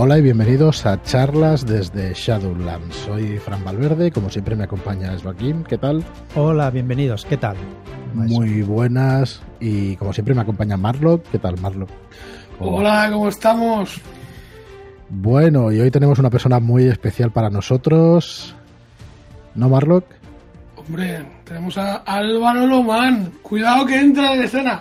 Hola y bienvenidos a charlas desde Shadowlands. Soy Fran Valverde y como siempre me acompaña Joaquín. ¿Qué tal? Hola, bienvenidos. ¿Qué tal? Muy buenas y como siempre me acompaña Marlock. ¿Qué tal, Marlock? Hola, ¿cómo estamos? Bueno, y hoy tenemos una persona muy especial para nosotros. ¿No, Marlock? Hombre, tenemos a Álvaro Lomán. Cuidado que entra en escena.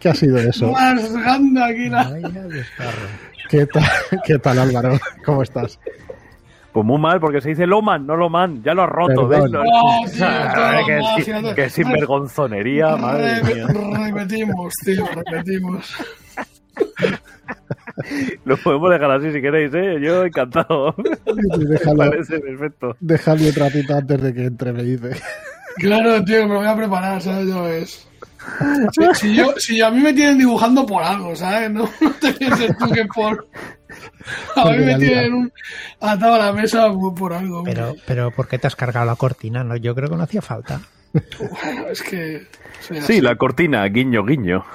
¿Qué ha sido eso? Más grande aquí la... ¿Qué tal, ¿Qué tal, Álvaro? ¿Cómo estás? Pues muy mal, porque se dice Loman, no Loman. Ya lo has roto. ¿ves? Lo- Oh, tío, Ah, que, mal, sinvergonzonería, madre Re- mía. repetimos, tío, repetimos. Lo podemos dejar así si queréis, ¿eh? Yo encantado. Me Déjalo, parece perfecto. déjalo un ratito antes de que entre, me dice. Claro, tío, me voy a preparar, ¿sabes? Yo es. Si, si yo, si a mí me tienen dibujando por algo, ¿sabes? No, no te pienses tú que por. A mí me tienen un, atado a la mesa por, por algo. hombre. Pero, pero ¿por qué te has cargado la cortina? No, yo creo que no hacía falta. Bueno, es que. Sí, la cortina, guiño, guiño.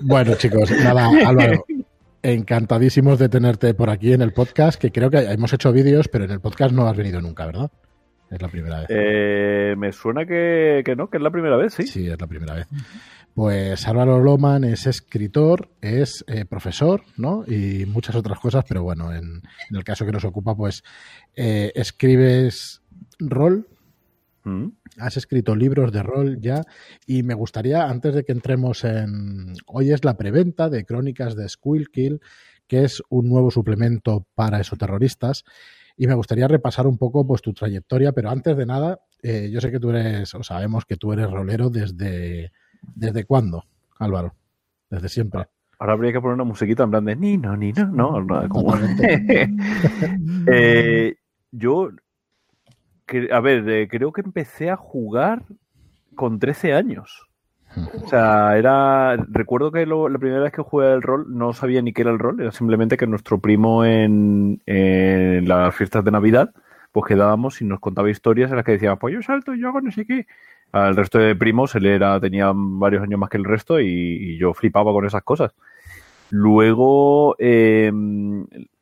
Bueno, chicos, nada, Álvaro. Encantadísimos de tenerte por aquí en el podcast, que creo que hemos hecho vídeos, pero en el podcast no has venido nunca, ¿verdad? Es la primera vez. Eh, me suena que, que no, que es la primera vez, sí. Sí, es la primera vez. Pues Álvaro Loman es escritor, es eh, profesor, ¿no? Y muchas otras cosas, pero bueno, en, en el caso que nos ocupa, pues eh, escribes rol, Mm. has escrito libros de rol ya, y me gustaría, antes de que entremos en... Hoy es la preventa de Crónicas de Squillkill, que es un nuevo suplemento para esoterroristas, y me gustaría repasar un poco pues tu trayectoria, pero antes de nada, eh, yo sé que tú eres, o sabemos que tú eres rolero desde... ¿Desde cuándo, Álvaro? Desde siempre. Ahora habría que poner una musiquita en plan de ni no, ni no, no, como... Eh, yo, que- a ver, eh, creo que empecé a jugar con 13 años. O sea, era. Recuerdo que la primera vez que jugué el rol no sabía ni qué era el rol, era simplemente que nuestro primo en, las fiestas de Navidad, pues quedábamos y nos contaba historias en las que decía, pues yo salto, yo hago no sé qué. Al resto de primos, él era, tenía varios años más que el resto y, y yo flipaba con esas cosas. Luego eh,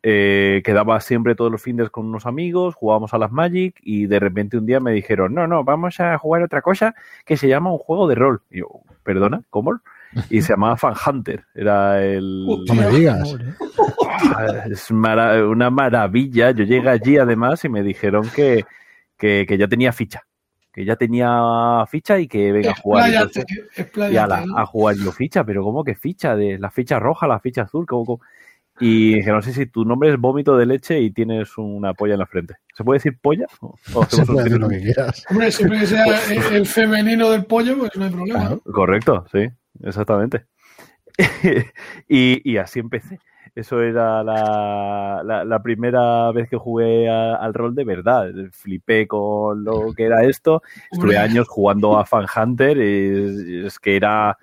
eh, quedaba siempre todos los fines con unos amigos, jugábamos a las Magic y de repente un día me dijeron, no, no, vamos a jugar otra cosa que se llama un juego de rol. Y yo, perdona, ¿cómo? Y se llamaba Fan Hunter. Era el... No me digas. Ah, Es mara- una maravilla. Yo llegué allí además y me dijeron que, que, que ya tenía ficha. Que ya tenía ficha y que venga a jugar. Entonces, y a, la- ¿no? a jugar yo ficha, pero ¿cómo que ficha? De la ficha roja, la ficha azul, ¿cómo, cómo? Y dije, no sé si tu nombre es vómito de leche y tienes una polla en la frente. ¿Se puede decir polla? ¿O- o Se puede decir lo que quieras. Hombre, siempre que sea el, el femenino del pollo, pues no hay problema. Claro. Correcto, sí, exactamente. y, y así empecé. Eso era la, la- la primera vez que jugué a- al rol de verdad. Flipé con lo que era esto. Estuve años jugando a Fan Hunter. y es que era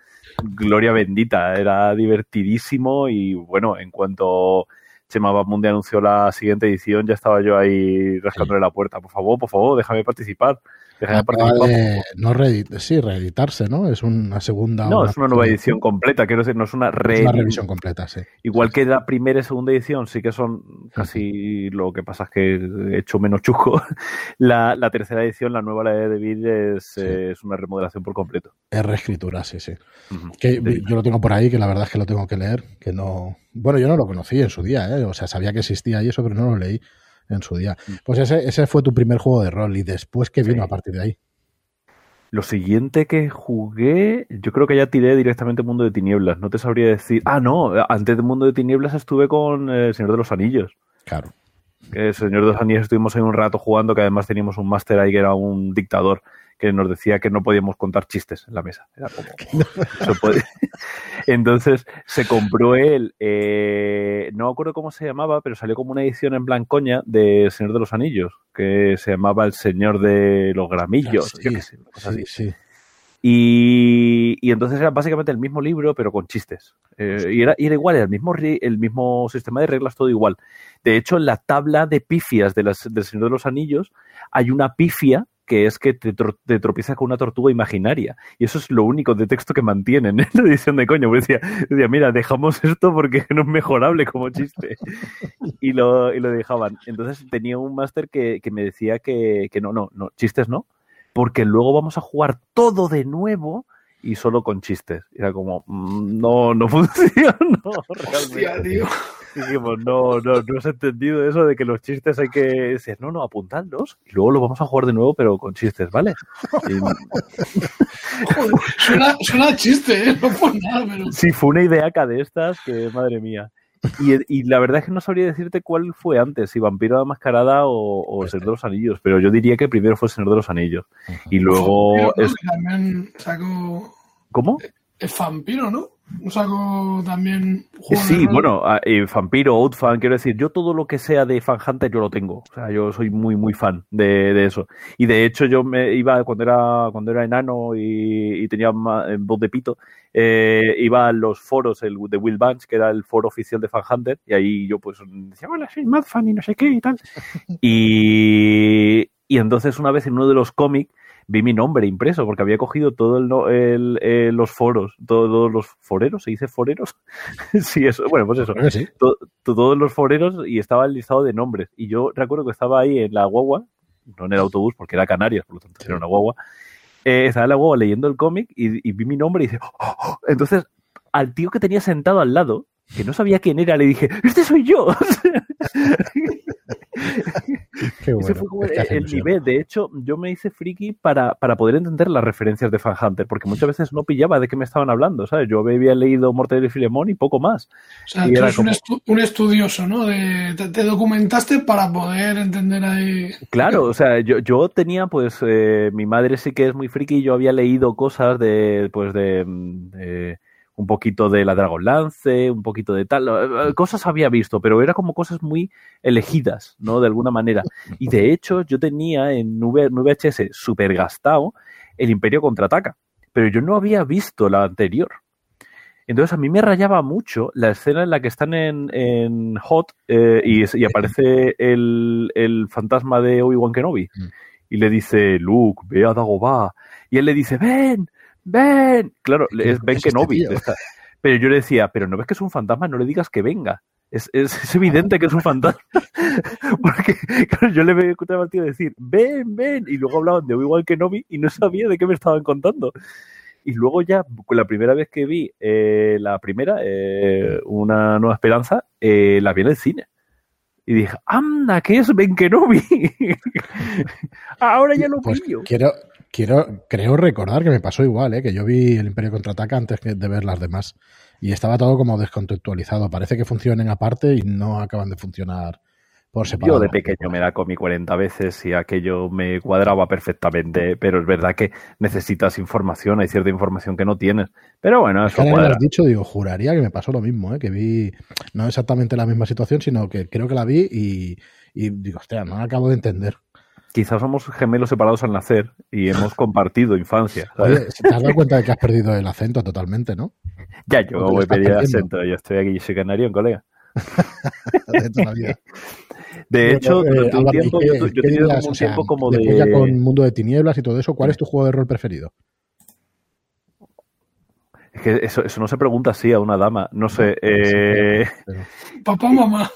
gloria bendita. Era divertidísimo. Y bueno, en cuanto Chema Mundi anunció la siguiente edición, ya estaba yo ahí rascándole la puerta. Por favor, por favor, déjame participar. De no reedit- sí, reeditarse, ¿no? Es una segunda. No, es una nueva edición completa, quiero decir, no es una Es una revisión completa, sí. Igual que la primera y segunda edición sí que son casi lo que pasa es que he hecho menos chusco. La, la tercera edición, la nueva, la de David, es, eh, una remodelación por completo. Es reescritura, sí, sí. Que yo lo tengo por ahí, que la verdad es que lo tengo que leer, que no... Bueno, yo no lo conocí en su día, ¿eh? O sea, sabía que existía y eso, pero no lo leí en su día. Mm. Pues ese, ese fue tu primer juego de rol y después que vino Sí. a partir de ahí. Lo siguiente que jugué, yo creo que ya tiré directamente Mundo de Tinieblas. No te sabría decir. Ah, no, antes de Mundo de Tinieblas estuve con eh, El Señor de los Anillos. Claro. El Señor de los Anillos estuvimos ahí un rato jugando, que además teníamos un máster ahí que era un dictador, que nos decía que no podíamos contar chistes en la mesa. Era como. Entonces se compró él, eh, no me acuerdo cómo se llamaba, pero salió como una edición en blancoña de El Señor de los Anillos, que se llamaba El Señor de los Gramillos. Sí, sé, Sí, sí. Y, y entonces era básicamente el mismo libro, pero con chistes. Eh, y, era, y era igual, era el mismo, el mismo sistema de reglas, todo igual. De hecho, en la tabla de pifias de las, del Señor de los Anillos hay una pifia que es que te, tro- te tropiezas con una tortuga imaginaria. Y eso es lo único de texto que mantienen en la edición de coño. Pues decía, decía, mira, dejamos esto porque no es mejorable como chiste. Y lo, y lo dejaban. Entonces tenía un máster que, que me decía que, que no, no, no, chistes no, porque luego vamos a jugar todo de nuevo y solo con chistes. Era como, mm, no, no funciona. Hostia, realmente. Tío. Dijimos, no, no, no has entendido eso de que los chistes hay que decir, no, no, apuntadlos y luego lo vamos a jugar de nuevo, pero con chistes, ¿vale? Y, Joder, suena, suena chiste, ¿eh? No por nada, pero. sí, fue una ideaca de estas que, madre mía. Y, y la verdad es que no sabría decirte cuál fue antes, si Vampiro la Mascarada o, o Señor de los Anillos, pero yo diría que primero fue Señor de los Anillos. Y luego... Vampiro, ¿no? es- Que también sacó. ¿Cómo? Es vampiro, ¿no? No sacó también. Sí, bueno, a- eh, Vampiro, Outfan, quiero decir, yo todo lo que sea de Fan Hunter yo lo tengo. O sea, yo soy muy, muy fan de, de eso. Y de hecho yo me iba cuando era, cuando era enano y, y tenía eh, voz de pito, eh, iba a los foros el, de Will Bunch, que era el foro oficial de Fan Hunter, y ahí yo pues decía, hola, soy Mad Fan y no sé qué y tal. Y, y entonces una vez en uno de los cómics vi mi nombre impreso, porque había cogido todos eh, los foros, todos los foreros, ¿se dice foreros? sí, eso, bueno, pues eso, sí. to- to- todos los foreros y estaba el listado de nombres. Y yo recuerdo que estaba ahí en la guagua, no en el autobús porque era Canarias, por lo tanto era una guagua. eh, estaba en la guagua leyendo el cómic y, y vi mi nombre y dice, "Oh, oh". entonces al tío que tenía sentado al lado, que no sabía quién era, le dije, este soy yo. Qué Ese bueno. fue como es que el, nivel. De hecho, yo me hice friki para, para poder entender las referencias de Fan Hunter, porque muchas veces no pillaba de qué me estaban hablando, ¿sabes? Yo había leído Mortadelo y Filemón y poco más. O sea, Y tú eres un, estu- un estudioso, ¿no? De, te, te documentaste para poder entender ahí. Claro, o sea, yo, yo tenía, pues, eh, mi madre sí que es muy friki y yo había leído cosas de, pues, de, mm, de un poquito de la Dragonlance, un poquito de tal, eh, cosas había visto, pero era como cosas muy elegidas, ¿no? De alguna manera. Y de hecho, yo tenía en VHS super gastado el Imperio Contraataca, pero yo no había visto la anterior. Entonces a mí me rayaba mucho la escena en la que están en, en Hot eh, y, y aparece el, el fantasma de Obi-Wan Kenobi Mm. y le dice, Luke, ve a Dagobah. Y él le dice, ven, ven. Claro, es Ben es este Kenobi. Pero yo le decía, pero no ves que es un fantasma, no le digas que venga. Es, es, es evidente que es un fantasma. Porque claro, yo le veía escuchar al tío decir, ven, ven. Y luego hablaban de Obi-Wan Kenobi y no sabía de qué me estaban contando. Y luego ya, con la primera vez que vi eh, la primera, eh, Una Nueva Esperanza, eh, la vi en el cine. Y dije, anda, ¿qué es Ben Kenobi? Ahora ya lo Pues pillo. quiero, quiero, creo recordar que me pasó igual, ¿eh? que yo vi el Imperio Contraataca antes que- de ver las demás. Y estaba todo como descontextualizado. Parece que funcionen aparte y no acaban de funcionar por separado. Yo de pequeño me la comí 40 veces y aquello me cuadraba perfectamente, pero es verdad que necesitas información, hay cierta información que no tienes. Pero bueno, eso que lo cuadra. has dicho, digo, juraría que me pasó lo mismo, ¿eh? que vi no exactamente la misma situación, sino que creo que la vi y, y digo, hostia, no la acabo de entender. Quizás somos gemelos separados al nacer y hemos compartido infancia. ¿sabes? Oye, ¿te has dado cuenta de que has perdido el acento totalmente, no? ya, yo voy a pedir perdiendo. acento, yo estoy aquí, yo soy canario, colega. De toda la vida. De hecho, eh, un Álvaro, ¿y tiempo, yo, he tenido un O sea, tiempo como ya de... con Mundo de Tinieblas y todo eso, ¿cuál es tu juego de rol preferido? Que eso, eso no se pregunta así a una dama, no sé. eh, Papá, mamá.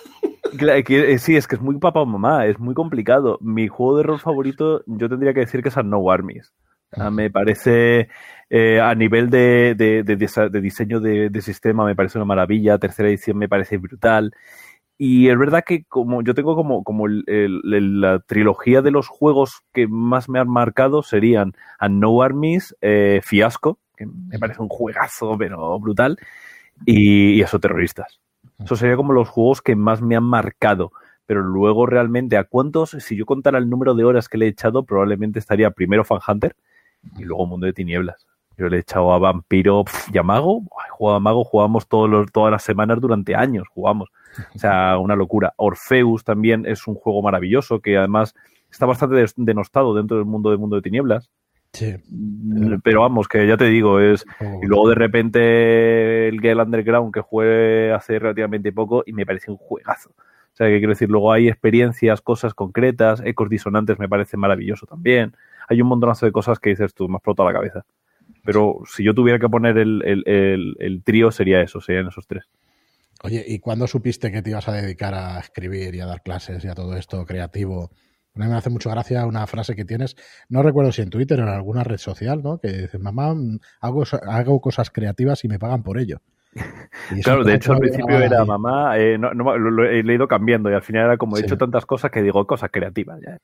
Claro, que, eh, sí, es que es muy papá o mamá, es muy complicado. Mi juego de rol favorito, yo tendría que decir que es No Armies. O sea, me parece, eh, a nivel de, de- de diseño de, de sistema, me parece una maravilla. Tercera edición me parece brutal. Y es verdad que como yo tengo como, como el- la trilogía de los juegos que más me han marcado serían a No Armies, eh, Fiasco, que me parece un juegazo, pero brutal, y, y eso, Terroristas. Eso sería como los juegos que más me han marcado. Pero luego realmente, ¿a cuántos? Si yo contara el número de horas que le he echado, probablemente estaría primero Fan Hunter y luego Mundo de Tinieblas. Yo le he echado a Vampiro pf, y a Mago. Ay, jugaba a Mago, jugábamos todos los, todas las semanas durante años, jugamos. O sea, una locura. Orpheus también es un juego maravilloso que además está bastante denostado dentro del mundo de Mundo de Tinieblas. Sí. Mm, Pero vamos, que ya te digo, es y luego de repente el Gale Underground que jugué hace relativamente poco y me parece un juegazo. O sea, que quiero decir, luego hay experiencias, cosas concretas, ecos disonantes me parece maravilloso también. hay un montonazo de cosas que dices tú, me ha explotado la cabeza. Pero si yo tuviera que poner el, el, el, el trío, sería eso, serían esos tres. Oye, ¿y cuándo supiste que te ibas a dedicar a escribir y a dar clases y a todo esto creativo? A mí me hace mucho gracia una frase que tienes, no recuerdo si en Twitter o en alguna red social, ¿no? Que dices, mamá, hago, hago cosas creativas y me pagan por ello. Claro, de hecho al principio era mamá, eh, no, no, lo, he ido cambiando y al final era como he hecho tantas cosas que digo cosas creativas. Ya,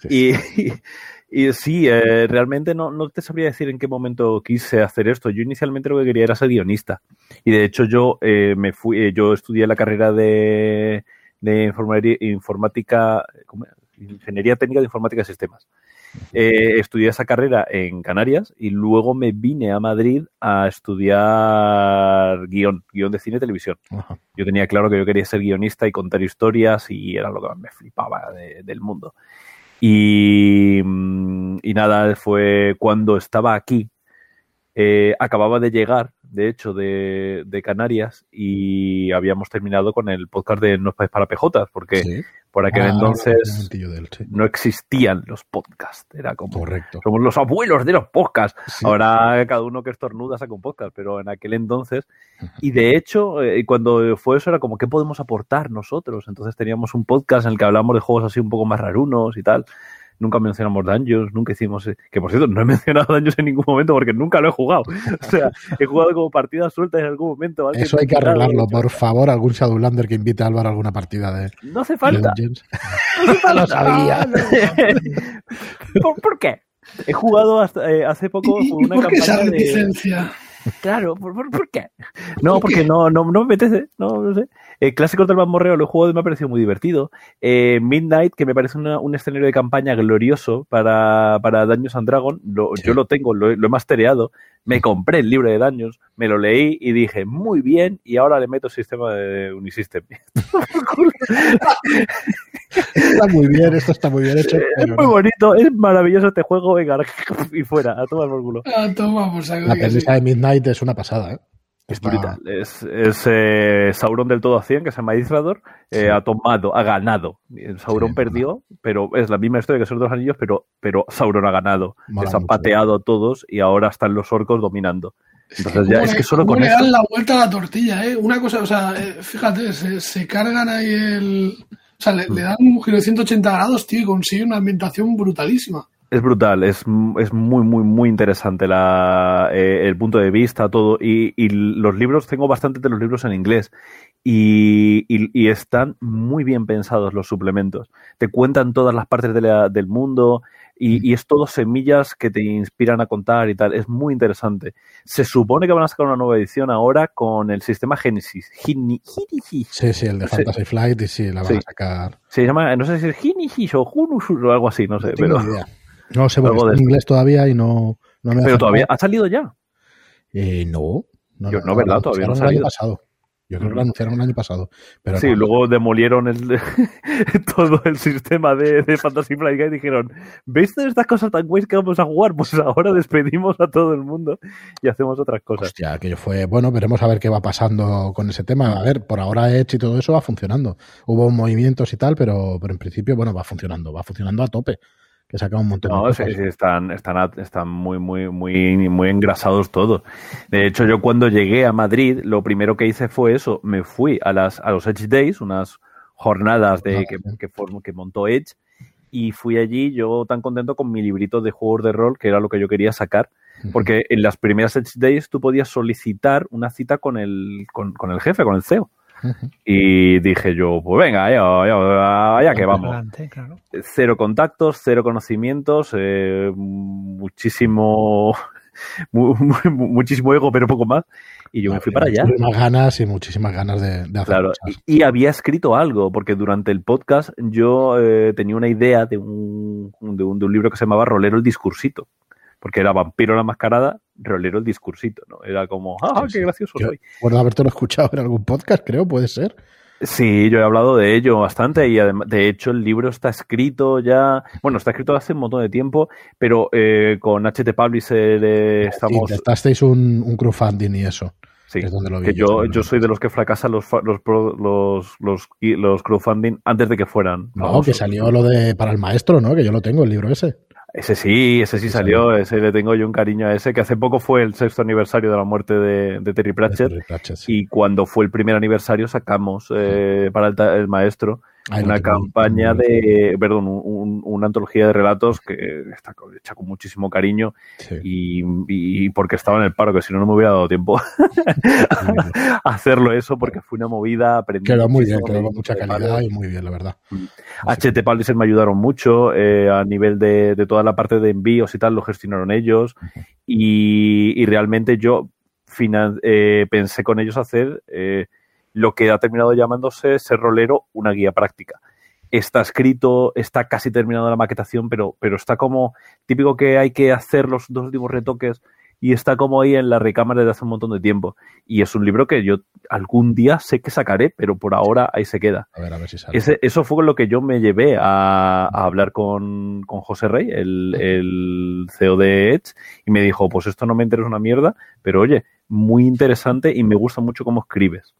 sí, y, y, y, sí, eh, realmente no, no te sabría decir en qué momento quise hacer esto. Yo inicialmente lo que quería era ser guionista y de hecho yo eh, me fui, eh, yo estudié la carrera de, de informática, ¿cómo? ingeniería técnica de informática y sistemas. Eh, estudié esa carrera en Canarias y luego me vine a Madrid a estudiar guion, guion de cine y televisión. Ajá. Yo tenía claro que yo quería ser guionista y contar historias y era lo que más me flipaba de, del mundo. Y, y, nada, fue cuando estaba aquí, eh, acababa de llegar, de hecho, de, Canarias y habíamos terminado con el podcast de No es País para PJ, porque. Por aquel ah, entonces él, sí. no existían los podcasts. Era como, Correcto. somos los abuelos de los podcasts. Sí. Ahora cada uno que estornuda saca un podcast, pero en aquel entonces, y de hecho, eh, cuando fue eso era como, ¿qué podemos aportar nosotros? Entonces teníamos un podcast en el que hablamos de juegos así un poco más rarunos y tal nunca mencionamos Dungeons, nunca hicimos, eh, que por cierto, no he mencionado Dungeons en ningún momento porque nunca lo he jugado. O sea, he jugado como partidas sueltas en algún momento. Eso hay que arreglarlo, por favor, algún Shadowlander que invite a Álvaro a alguna partida de No hace falta. De no hace falta. lo sabía. ¿Por, ¿Por, qué? He jugado hasta, eh, hace poco ¿Y, una ¿y por qué esa reticencia? de... Claro, ¿por, por, por qué? No, porque no, no, no me apetece, no, no sé. Eh, Clásicos del Mamorreo lo he jugado y me ha parecido muy divertido. Eh, Midnight, que me parece una, un escenario de campaña glorioso para, para Dungeons and Dragons, lo, sí. yo lo tengo, lo, lo, he mastereado, me compré el libro de Dungeons, me lo leí y dije, muy bien, y ahora le meto sistema de Unisystem. está muy bien, esto está muy bien hecho. Es muy no. bonito, es maravilloso este juego, venga, y fuera, a tomar por culo. A tomar por saco. La premisa de Midnight es una pasada, ¿eh? Es brutal. Es, es eh, Sauron del todo a 100, que se llama Isrador, eh, sí. ha tomado, ha ganado. Sauron sí, perdió, pero es la misma historia que son dos anillos, pero, pero Sauron ha ganado. Les han pateado a todos y ahora están los orcos dominando. Entonces ya le, es que solo con le dan la vuelta a la tortilla, ¿eh? Una cosa, o sea, eh, fíjate, se, se, cargan ahí el... O sea, le, mm. le, dan un giro de 180 grados, tío, y consiguen una ambientación brutalísima. Es brutal, es, es muy, muy, muy interesante la, eh, el punto de vista, todo. Y, y, los libros, tengo bastantes de los libros en inglés. Y, y, y, están muy bien pensados los suplementos. Te cuentan todas las partes de la, del mundo y, es todo semillas que te inspiran a contar y tal. Es muy interesante. Se supone que van a sacar una nueva edición ahora con el sistema Genesis. Gini, sí, sí, el de Fantasy sí. Flight y sí, la van sí. a sacar. Se llama, no sé si es Genesis o Hunus o algo así, no sé. No pero... Idea. No sé, en inglés todavía y no, no me Pero todavía, ¿ha salido ya? Eh, no. No, Yo, no, no, ¿verdad? Todavía no ha salido. El año pasado. Yo creo que lo anunciaron el año pasado. Pero sí, no. luego demolieron el, todo el sistema de, de Fantasy Flight y dijeron, ¿veis todas estas cosas tan guays que vamos a jugar? Pues ahora despedimos a todo el mundo y hacemos otras cosas. Hostia, aquello fue, bueno, veremos a ver qué va pasando con ese tema. A ver, por ahora Edge y todo eso va funcionando. Hubo movimientos y tal, pero, pero en principio, bueno, va funcionando, va funcionando a tope que saca un montón no, de cosas. Sí, sí, están, están, están muy, muy, muy, muy engrasados todos. De hecho, yo cuando llegué a Madrid, lo primero que hice fue eso. Me fui a las, a los Edge Days, unas jornadas de, que, que, que montó Edge, y fui allí yo tan contento con mi librito de juegos de rol, que era lo que yo quería sacar. Porque en las primeras Edge Days tú podías solicitar una cita con el, con, con el jefe, con el CEO. Y dije yo, pues venga, ya, ya, ya que vamos. Adelante, claro. Cero contactos, cero conocimientos, eh, muchísimo, muchísimo ego, pero poco más. Y yo me fui para allá. Muchísimas ganas y muchísimas ganas de, de hacer claro, y, y, había escrito algo, porque durante el podcast yo eh, tenía una idea de un, de un, de un libro que se llamaba Rolero el Discursito porque era vampiro la mascarada, rolero el discursito, ¿no? Era como, ¡ah, sí, qué gracioso yo, soy! Bueno, habértelo escuchado en algún podcast, creo, puede ser. Sí, yo he hablado de ello bastante y además, de hecho el libro está escrito ya, bueno, está escrito hace un montón de tiempo, pero eh, con HT Publisher eh, estamos... Sí, un, un crowdfunding y eso. Sí, es donde lo vi, que yo, yo soy de los que fracasan los, los, los, los, los crowdfunding antes de que fueran. No, famosos. que salió lo de para el maestro, ¿no? Que yo lo tengo, el libro ese. Ese sí, ese sí salió, ese le tengo yo un cariño a ese, que hace poco fue el sexto aniversario de la muerte de, de Terry Pratchett, Terry Pratchett, sí. y cuando fue el primer aniversario sacamos eh, para el, el maestro Una campaña de, perdón, un- un- una antología de relatos que está hecha con muchísimo cariño Sí. y, y porque estaba en el paro, que si no, no me hubiera dado tiempo a hacerlo eso, porque fue una movida, aprendí Quedó muy bien, quedó con mucha calidad y muy bien, la verdad. HT Publisher me ayudaron mucho eh, a nivel de, de toda la parte de envíos y tal, lo gestionaron ellos y, y realmente yo finan- eh, pensé con ellos hacer eh, lo que ha terminado llamándose Ser Rolero, una guía práctica. Está escrito, está casi terminado la maquetación, pero, pero está como típico que hay que hacer los dos últimos retoques y está como ahí en la recámara desde hace un montón de tiempo. Y es un libro que yo algún día sé que sacaré, pero por ahora ahí se queda. A ver, a ver si sale. Ese- eso fue lo que yo me llevé a, a hablar con, con José Rey, el, el CEO de Edge, y me dijo, pues esto no me interesa una mierda, pero oye, muy interesante y me gusta mucho cómo escribes.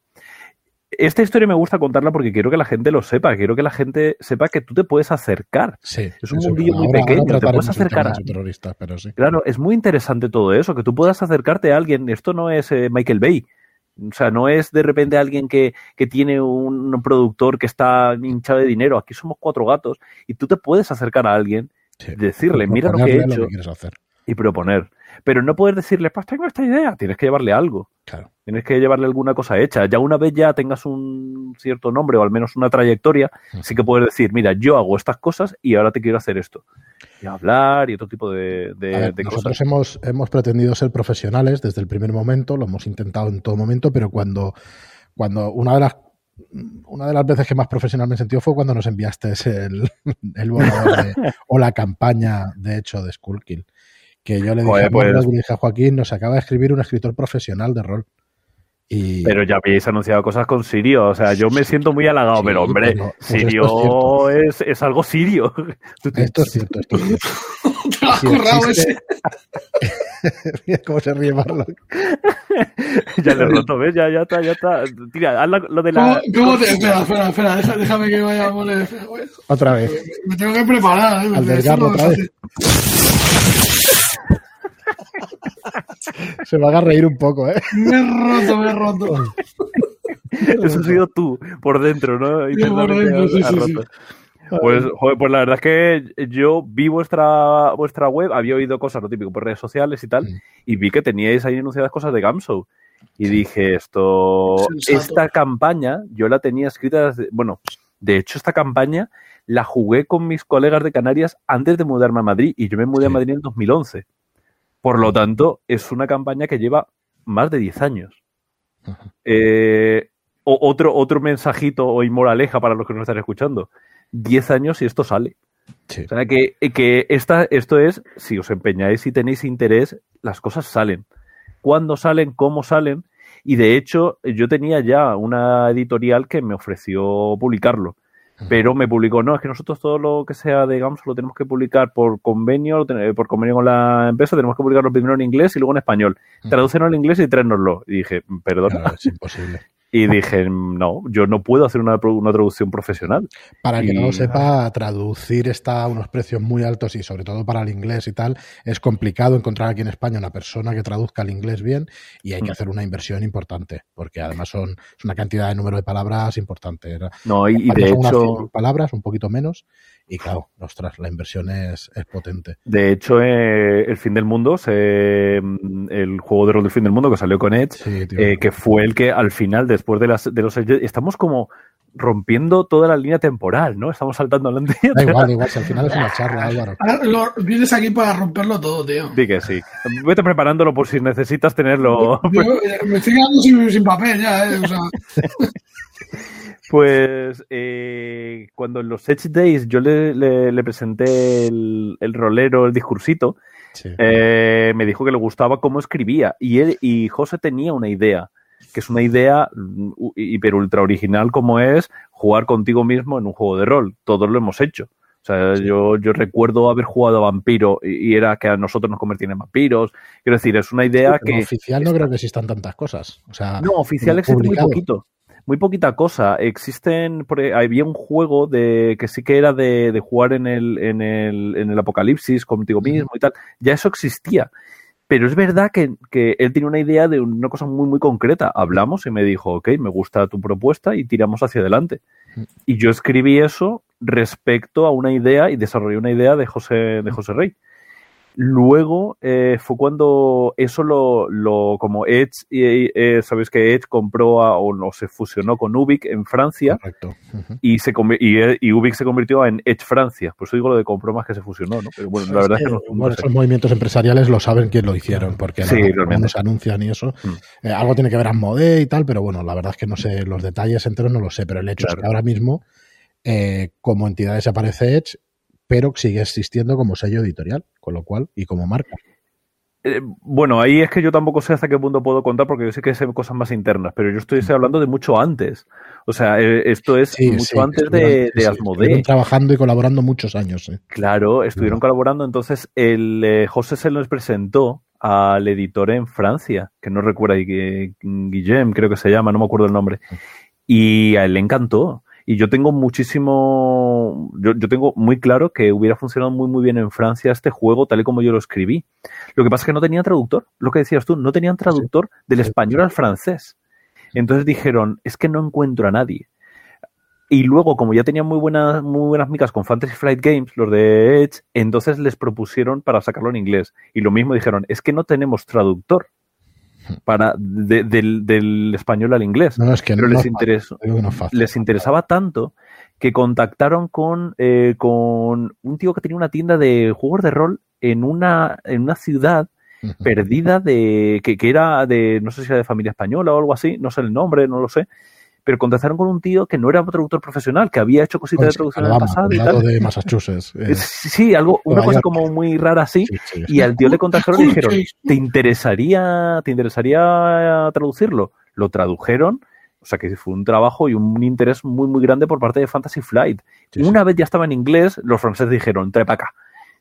Esta historia me gusta contarla porque quiero que la gente lo sepa, quiero que la gente sepa que tú te puedes acercar. Sí, es un mundillo muy Ahora- ahora pequeño, te puedes acercar a- pero sí. Claro, es muy interesante todo eso, que tú puedas acercarte a alguien. Esto no es eh, Michael Bay. O sea, no es de repente alguien que, que tiene un productor que está hinchado de dinero. Aquí somos cuatro gatos y tú te puedes acercar a alguien, sí. decirle, mira lo que he hecho que quieres hacer. y proponer. Pero no puedes decirle, pues tengo esta idea. Tienes que llevarle algo. Claro. Tienes que llevarle alguna cosa hecha. Ya una vez ya tengas un cierto nombre o al menos una trayectoria, sí que puedes decir, mira, yo hago estas cosas y ahora te quiero hacer esto. Y hablar y otro tipo de, de- ver, de nosotros cosas. hemos, hemos pretendido ser profesionales desde el primer momento, lo hemos intentado en todo momento, pero cuando, cuando una de las una de las veces que más profesional me he sentido fue cuando nos enviaste el, el borrador de- o la campaña, de hecho, de Skullkill. Que yo le dije, Joder, a Manuel, pues- le dije a Joaquín, nos acaba de escribir un escritor profesional de rol. Y, Pero ya habéis anunciado cosas con Sirio. O sea, yo me siento muy halagado, Sí, pero hombre, pero, pues Sirio es, es algo sirio. esto es cierto, esto es cierto. Te lo has Si currado existe- ese. Mira cómo se ríe Marlock. ya le he roto, ¿ves? Ya, ya está, ya está. Tira, haz lo de ¿Cómo, la. cómo te.? Espera, espera, espera, deja- déjame que vaya a voy- Otra vez. Me tengo que preparar, ¿eh? Me- otra vez. Se va a reír un poco, ¿eh? Me he roto, me he roto. Eso ha sido tú por dentro, ¿no? Por dentro, sí, has sí. Pues, joder, pues la verdad es que yo vi vuestra, vuestra web, había oído cosas, lo típico, por redes sociales y tal, y vi que teníais ahí enunciadas cosas de Gamso. Y dije, esto, Sensato. esta campaña, yo la tenía escrita desde, bueno, de hecho esta campaña la jugué con mis colegas de Canarias antes de mudarme a Madrid, y yo me mudé a. Madrid en 2011. Por lo tanto, es una campaña que lleva más de 10 años. Eh, otro, otro mensajito o moraleja para los que nos están escuchando. 10 años y esto sale. Sí. O sea que, que esta, esto es, si os empeñáis y tenéis interés, las cosas salen. ¿Cuándo salen? ¿Cómo salen? Y de hecho, yo tenía ya una editorial que me ofreció publicarlo. Pero me publicó, no, es que nosotros todo lo que sea de Gamso lo tenemos que publicar por convenio, ten- por convenio con la empresa, tenemos que publicarlo primero en inglés y luego en español. Tradúcenos al inglés y tráenoslo. Y dije, perdón. Claro, es imposible. Y dije, no, yo no puedo hacer una, una traducción profesional. Para el que no lo sepa, traducir está a unos precios muy altos y sobre todo para el inglés y tal, es complicado encontrar aquí en España una persona que traduzca el inglés bien y hay que Mm. hacer una inversión importante, porque además son es una cantidad de número de palabras importante. No, y, y de son unas hecho, 100.000 palabras, un poquito menos, y claro, ostras, la inversión es, es potente. de hecho, eh, el fin del mundo, se- el juego de rol del fin del mundo que salió con Edge, Sí, eh, que fue el que al final, después de, las, de los estamos como rompiendo toda la línea temporal, ¿no? Estamos saltando la línea Da igual, da igual, si al final es una charla, Álvaro. Ahora lo- vienes aquí para romperlo todo, tío. Di que sí. Vete preparándolo por si necesitas tenerlo. Yo, me estoy quedando sin, sin papel ya, ¿eh? O sea, Pues eh, cuando en los Edge Days yo le, le- le presenté el, el rolero, el discursito, Sí. eh, me dijo que le gustaba cómo escribía. Y él y José tenía una idea, que es una idea mm, hiper ultra original como es jugar contigo mismo en un juego de rol. Todos lo hemos hecho. O sea, yo, yo recuerdo haber jugado a vampiro y, y era que a nosotros nos convertían en vampiros. Quiero decir, es una idea Pero que... oficial no creo que existan tantas cosas. O sea, No, oficial existe muy poquito. muy poquita cosa. Existen, e, había un juego de que sí que era de, de jugar en el, en, el, en el apocalipsis contigo mismo y tal. Ya eso existía. Pero es verdad que, que él tiene una idea de una cosa muy, muy concreta. Hablamos y me dijo, ok, me gusta tu propuesta y tiramos hacia adelante. Y yo escribí eso respecto a una idea y desarrollé una idea de José, de José Rey. Luego eh, fue cuando eso lo, lo como Edge, y, eh, sabéis que Edge compró a- o no se fusionó con Ubik en Francia Correcto. Y se y, eh, y Ubik se convirtió en Edge Francia. Por eso digo lo de compró más que se fusionó, ¿no? Pero bueno, la verdad es que no, no Bueno, sé. esos movimientos empresariales lo saben quién lo hicieron, porque Sí, no, se anuncian y eso. Mm. Eh, algo tiene que ver Asmodee y tal, pero bueno, la verdad es que no sé, los detalles enteros no los sé, pero el hecho Claro. es que ahora mismo, como entidad desaparece Edge, pero sigue existiendo como sello editorial, con lo cual, y como marca. Eh, bueno, ahí es que yo tampoco sé hasta qué punto puedo contar porque yo sé que sé cosas más internas, pero yo estoy, hablando de mucho antes. O sea, eh, esto es Sí, mucho sí, antes de, de sí, Asmodee. estuvieron trabajando y colaborando muchos años. sí. Claro, estuvieron Ujú. colaborando. Entonces, el eh, José se nos presentó al editor en Francia, que no recuerda, Guillem, creo que se llama, no me acuerdo el nombre. Y a él le encantó. Y yo tengo muchísimo, yo, yo tengo muy claro que hubiera funcionado muy, muy bien en Francia este juego, tal y como yo lo escribí. Lo que pasa es que no tenía traductor, lo que decías tú, no tenían traductor del español al francés. Entonces dijeron, es que no encuentro a nadie. Y luego, como ya tenían muy buenas, muy buenas micas con Fantasy Flight Games, los de Edge, entonces les propusieron para sacarlo en inglés. Y lo mismo dijeron, es que no tenemos traductor para de- del, del español al inglés. No, no, es que Pero no les interesó, fácil. les interesaba tanto que contactaron con, eh, con un tío que tenía una tienda de juegos de rol en una, en una ciudad perdida de que, que era de no sé si era de familia española o algo así, no sé el nombre, no lo sé, pero contactaron con un tío que no era traductor profesional, que había hecho cositas de traducción en el pasado y tal. de Massachusetts. eh, Sí, algo, una cosa como muy rara así. sí, sí, Y al tío le contactaron y dijeron. ¿te interesaría, te interesaría traducirlo? Lo tradujeron, o sea que fue un trabajo y un interés muy, muy grande por parte de Fantasy Flight. sí, sí. Una vez ya estaba en inglés, los franceses dijeron, trae para acá,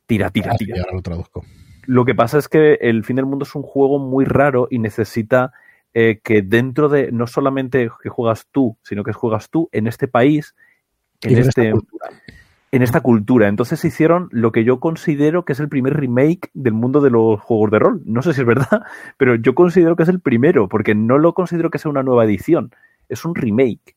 tira, tira, Ah, sí, tira. ahora lo traduzco. Lo que pasa es que El fin del mundo es un juego muy raro y necesita eh, que dentro de, no solamente que juegas tú, sino que juegas tú en este país, en esta este, cultura. en esta cultura. Entonces hicieron lo que yo considero que es el primer remake del mundo de los juegos de rol. No sé si es verdad, pero yo considero que es el primero, porque no lo considero que sea una nueva edición, es un remake.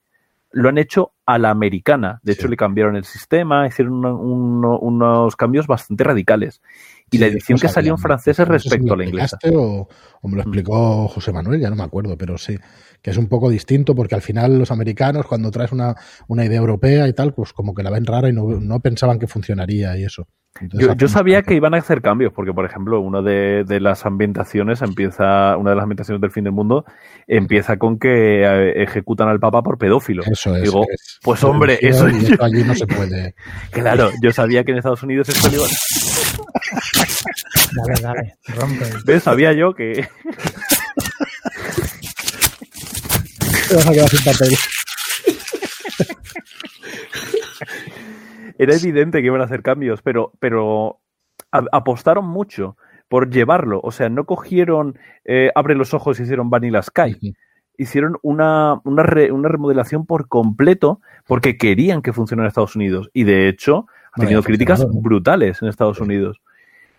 Lo han hecho a la americana. De Sí. hecho, le cambiaron el sistema, hicieron una- uno- unos cambios bastante radicales. Y la edición que salió en francés es no sé si respecto a la inglesa. O, o me lo explicó José Manuel, ya no me acuerdo, pero sí, que es un poco distinto porque al final los americanos cuando traes una, una idea europea y tal, pues como que la ven rara y no, no pensaban que funcionaría y eso. Entonces, Yo, yo sabía que iban a hacer cambios, porque, por ejemplo, una de, de las ambientaciones empieza, una de las ambientaciones del fin del mundo empieza con que eh, ejecutan al Papa por pedófilo. Eso es. Digo, es pues, hombre, eso- eso allí no se puede. Claro, yo sabía que en Estados Unidos iba- Dale, dale, rompe. ¿Ves? Sabía yo que. Te vas a quedar sin papel. Era evidente que iban a hacer cambios, pero, pero apostaron mucho por llevarlo. O sea, no cogieron, eh, abre los ojos y hicieron Vanilla Sky. Hicieron una, una, re- una remodelación por completo porque querían que funcionara en Estados Unidos. Y de hecho, ha tenido críticas brutales en Estados Sí. Unidos.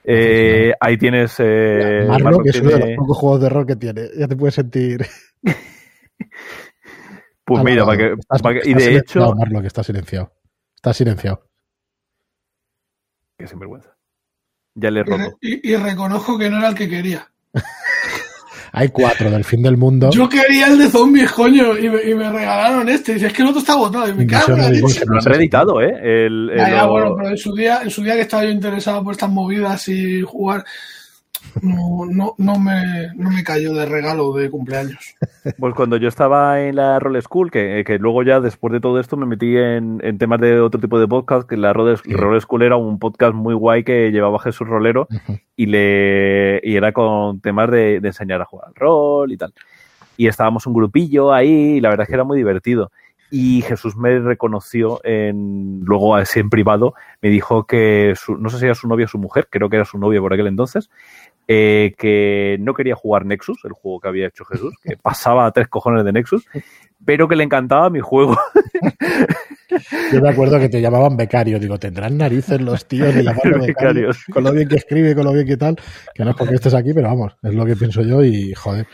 Eh, ahí tienes. Eh, Marlo, Marlo que es uno de los pocos juegos de rol que tiene. Ya te puedes sentir. Pues mira, para que, Estás- para que- y de silenciado, hecho. Marlo, que está silenciado. Está silenciado. Qué sinvergüenza. Ya le he Y, re- roto. y- y reconozco que no era el que quería. Hay cuatro del fin del mundo. Yo quería el de zombies, coño, y me, y me regalaron este. Y dices, es que el otro está agotado. Y me cago en la alienígena. Lo han reeditado, ¿eh? El, Ya, el- ya, lo- bueno, pero en su día, en su día que estaba yo interesado por estas movidas y jugar, no, no, no me, no me cayó de regalo de cumpleaños. Pues cuando yo estaba en la Roll School, que, que luego ya después de todo esto me metí en, en temas de otro tipo de podcast, que la Roll, Sí. Roll School era un podcast muy guay que llevaba Jesús Rolero y le y era con temas de, de enseñar a jugar al rol y tal. Y estábamos un grupillo ahí y la verdad es que era muy divertido. Y Jesús me reconoció en, luego así en privado, me dijo que su- no sé si era su novia o su mujer, creo que era su novia por aquel entonces, eh, que no quería jugar Nexus, el juego que había hecho Jesús, que pasaba a tres cojones de Nexus, pero que le encantaba mi juego. Yo me acuerdo que te llamaban becario. Digo, tendrán narices los tíos de llamarlo becario. Con lo bien que escribe, con lo bien que tal. Que no es porque estés aquí, pero vamos, es lo que pienso yo y joder.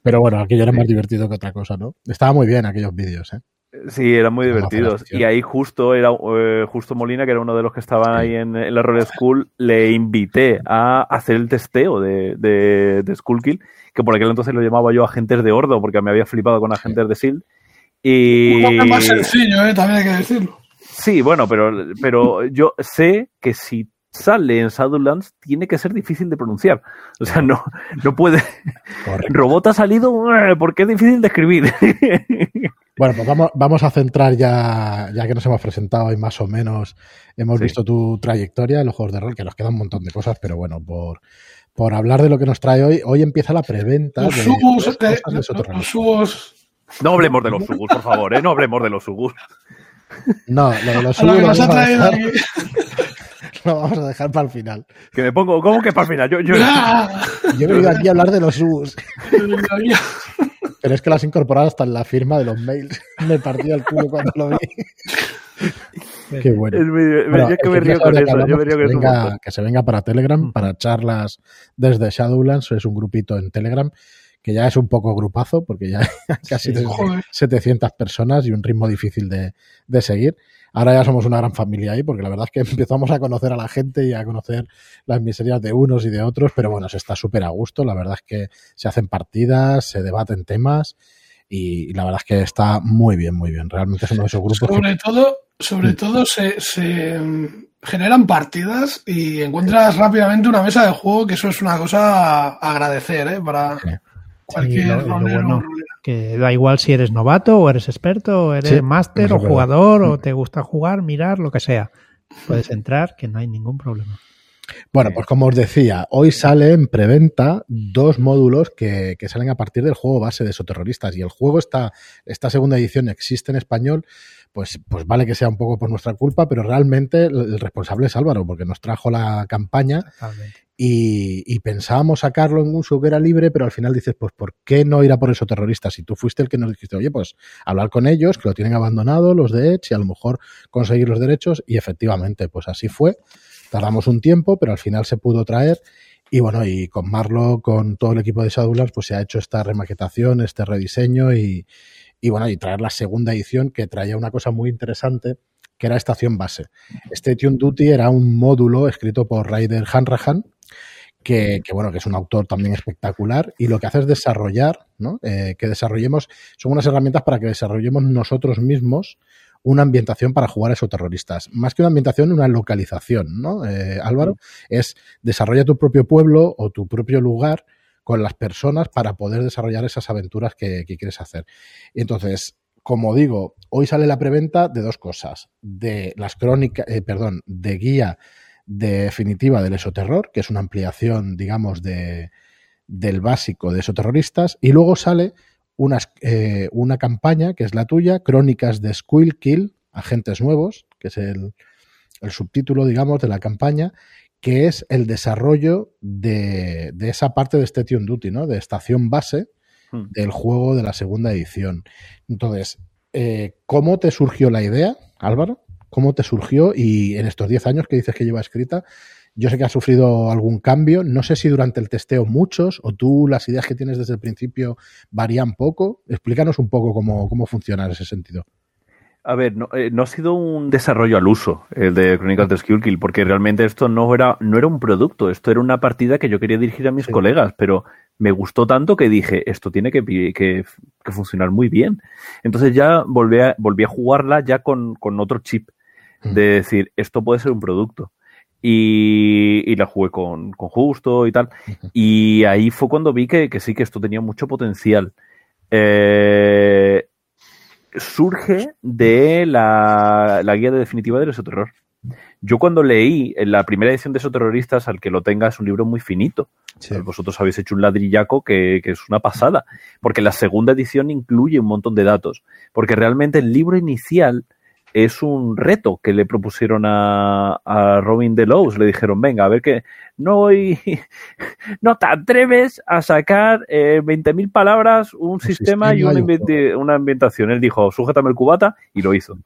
Pero bueno, aquello era más divertido que otra cosa, ¿no? Estaba muy bien aquellos vídeos, ¿eh? Sí, eran muy divertidos. Y ahí justo era eh, justo Molina, que era uno de los que estaban ahí en, la Roll School, le invité a hacer el testeo de, de, de Skull Kill, que por aquel entonces lo llamaba yo agentes de Ordo, porque me había flipado con agentes de SEAL. Y... Es más sencillo, ¿eh? también hay que decirlo. Sí, bueno, pero, pero yo sé que si sale en Shadowlands tiene que ser difícil de pronunciar. O sea, no, no puede. Robot ha salido eh, porque es difícil de escribir. Bueno, pues vamos, vamos a centrar ya, ya que nos hemos presentado y más o menos hemos visto tu trayectoria en los juegos de rol, que nos queda un montón de cosas, pero bueno, por, por hablar de lo que nos trae hoy, hoy empieza la preventa. Los de, subos, de, los subos. No hablemos de los subus, por favor, ¿eh? No hablemos de los subus. No, lo de los subus. Lo, vamos a dejar, lo vamos a dejar para el final. Que me pongo, ¿cómo que para el final? Yo, yo... yo he venido aquí a hablar de los subus. Pero es que las has incorporado hasta en la firma de los mails. Me partía el culo cuando lo vi. Qué bueno. Es muy, bueno, yo que me río con eso. Yo me río que, venga, que se venga para Telegram, para charlas desde Shadowlands. Es un grupito en Telegram que ya es un poco grupazo, porque ya casi sí, 700 personas y un ritmo difícil de, de seguir. Ahora ya somos una gran familia ahí, porque la verdad es que empezamos a conocer a la gente y a conocer las miserias de unos y de otros, pero bueno, se está súper a gusto. La verdad es que se hacen partidas, se debaten temas y, la verdad es que está muy bien, muy bien. Realmente es uno de esos grupos. Sobre todo, sobre todo se, se generan partidas y encuentras rápidamente una mesa de juego, que eso es una cosa a agradecer, ¿eh? Para. Sí. Cualquier sí, bueno, que da igual si eres novato o eres experto, o eres sí, máster o jugador o te gusta jugar, mirar, lo que sea. Puedes entrar, que no hay ningún problema. Bueno, pues como os decía, hoy sale en preventa dos módulos que, que, salen a partir del juego base de Soterroristas. Y el juego está, esta segunda edición existe en español, pues, pues vale que sea un poco por nuestra culpa, pero realmente el responsable es Álvaro, porque nos trajo la campaña y, y, pensábamos sacarlo en un que era libre, pero al final dices, pues ¿por qué no ir a por esos terroristas? Si tú fuiste el que nos dijiste, oye, pues hablar con ellos, que lo tienen abandonado, los de Edge, y a lo mejor conseguir los derechos, y efectivamente, pues así fue. Tardamos un tiempo, pero al final se pudo traer. Y bueno, y con Marlo, con todo el equipo de Shadowlands, pues se ha hecho esta remaquetación, este rediseño y, y bueno, y traer la segunda edición que traía una cosa muy interesante que era estación base. Station Duty era un módulo escrito por Ryder Hanrahan, que, que, bueno, que es un autor también espectacular, y lo que hace es desarrollar, ¿no? Eh, que desarrollemos, son unas herramientas para que desarrollemos nosotros mismos una ambientación para jugar a esos terroristas. Más que una ambientación, una localización, ¿no? Eh, Álvaro, es desarrolla tu propio pueblo o tu propio lugar con las personas para poder desarrollar esas aventuras que, quieres hacer. Entonces, como digo, hoy sale la preventa de dos cosas, de las crónicas, eh, perdón, de guía definitiva del esoterror, que es una ampliación, digamos, de, del básico de esoterroristas, y luego sale una, eh, una campaña, que es la tuya, Crónicas de Squill Kill, Agentes Nuevos, que es el, el subtítulo, digamos, de la campaña, que es el desarrollo de, de esa parte de Station Duty, ¿no? De estación base hmm. del juego de la segunda edición. Entonces, eh, ¿cómo te surgió la idea, Álvaro? ¿Cómo te surgió? Y en estos 10 años que dices que lleva escrita, yo sé que has sufrido algún cambio. No sé si durante el testeo muchos o tú las ideas que tienes desde el principio varían poco. Explícanos un poco cómo, cómo funciona en ese sentido. A ver, no, eh, no, ha sido un desarrollo al uso el de Chronicles of Skill Kill, porque realmente esto no era, no era un producto, esto era una partida que yo quería dirigir a mis sí. colegas, pero me gustó tanto que dije, esto tiene que, que, que funcionar muy bien. Entonces ya volví a, volví a jugarla ya con, con otro chip, de decir, esto puede ser un producto. Y, y, la jugué con, con, Justo y tal. Y ahí fue cuando vi que, que sí, que esto tenía mucho potencial. Eh, surge de la, la guía de definitiva del esoterror. Yo cuando leí en la primera edición de Esoterroristas, al que lo tenga, es un libro muy finito. Sí. Vosotros habéis hecho un ladrillaco que, que, es una pasada, porque la segunda edición incluye un montón de datos, porque realmente el libro inicial es un reto que le propusieron a, a Robin Delos. Le dijeron, venga, a ver que no, no te atreves a sacar eh, 20.000 palabras, un, sistema, y una, una ambientación. Él dijo, sujétame el cubata y lo hizo.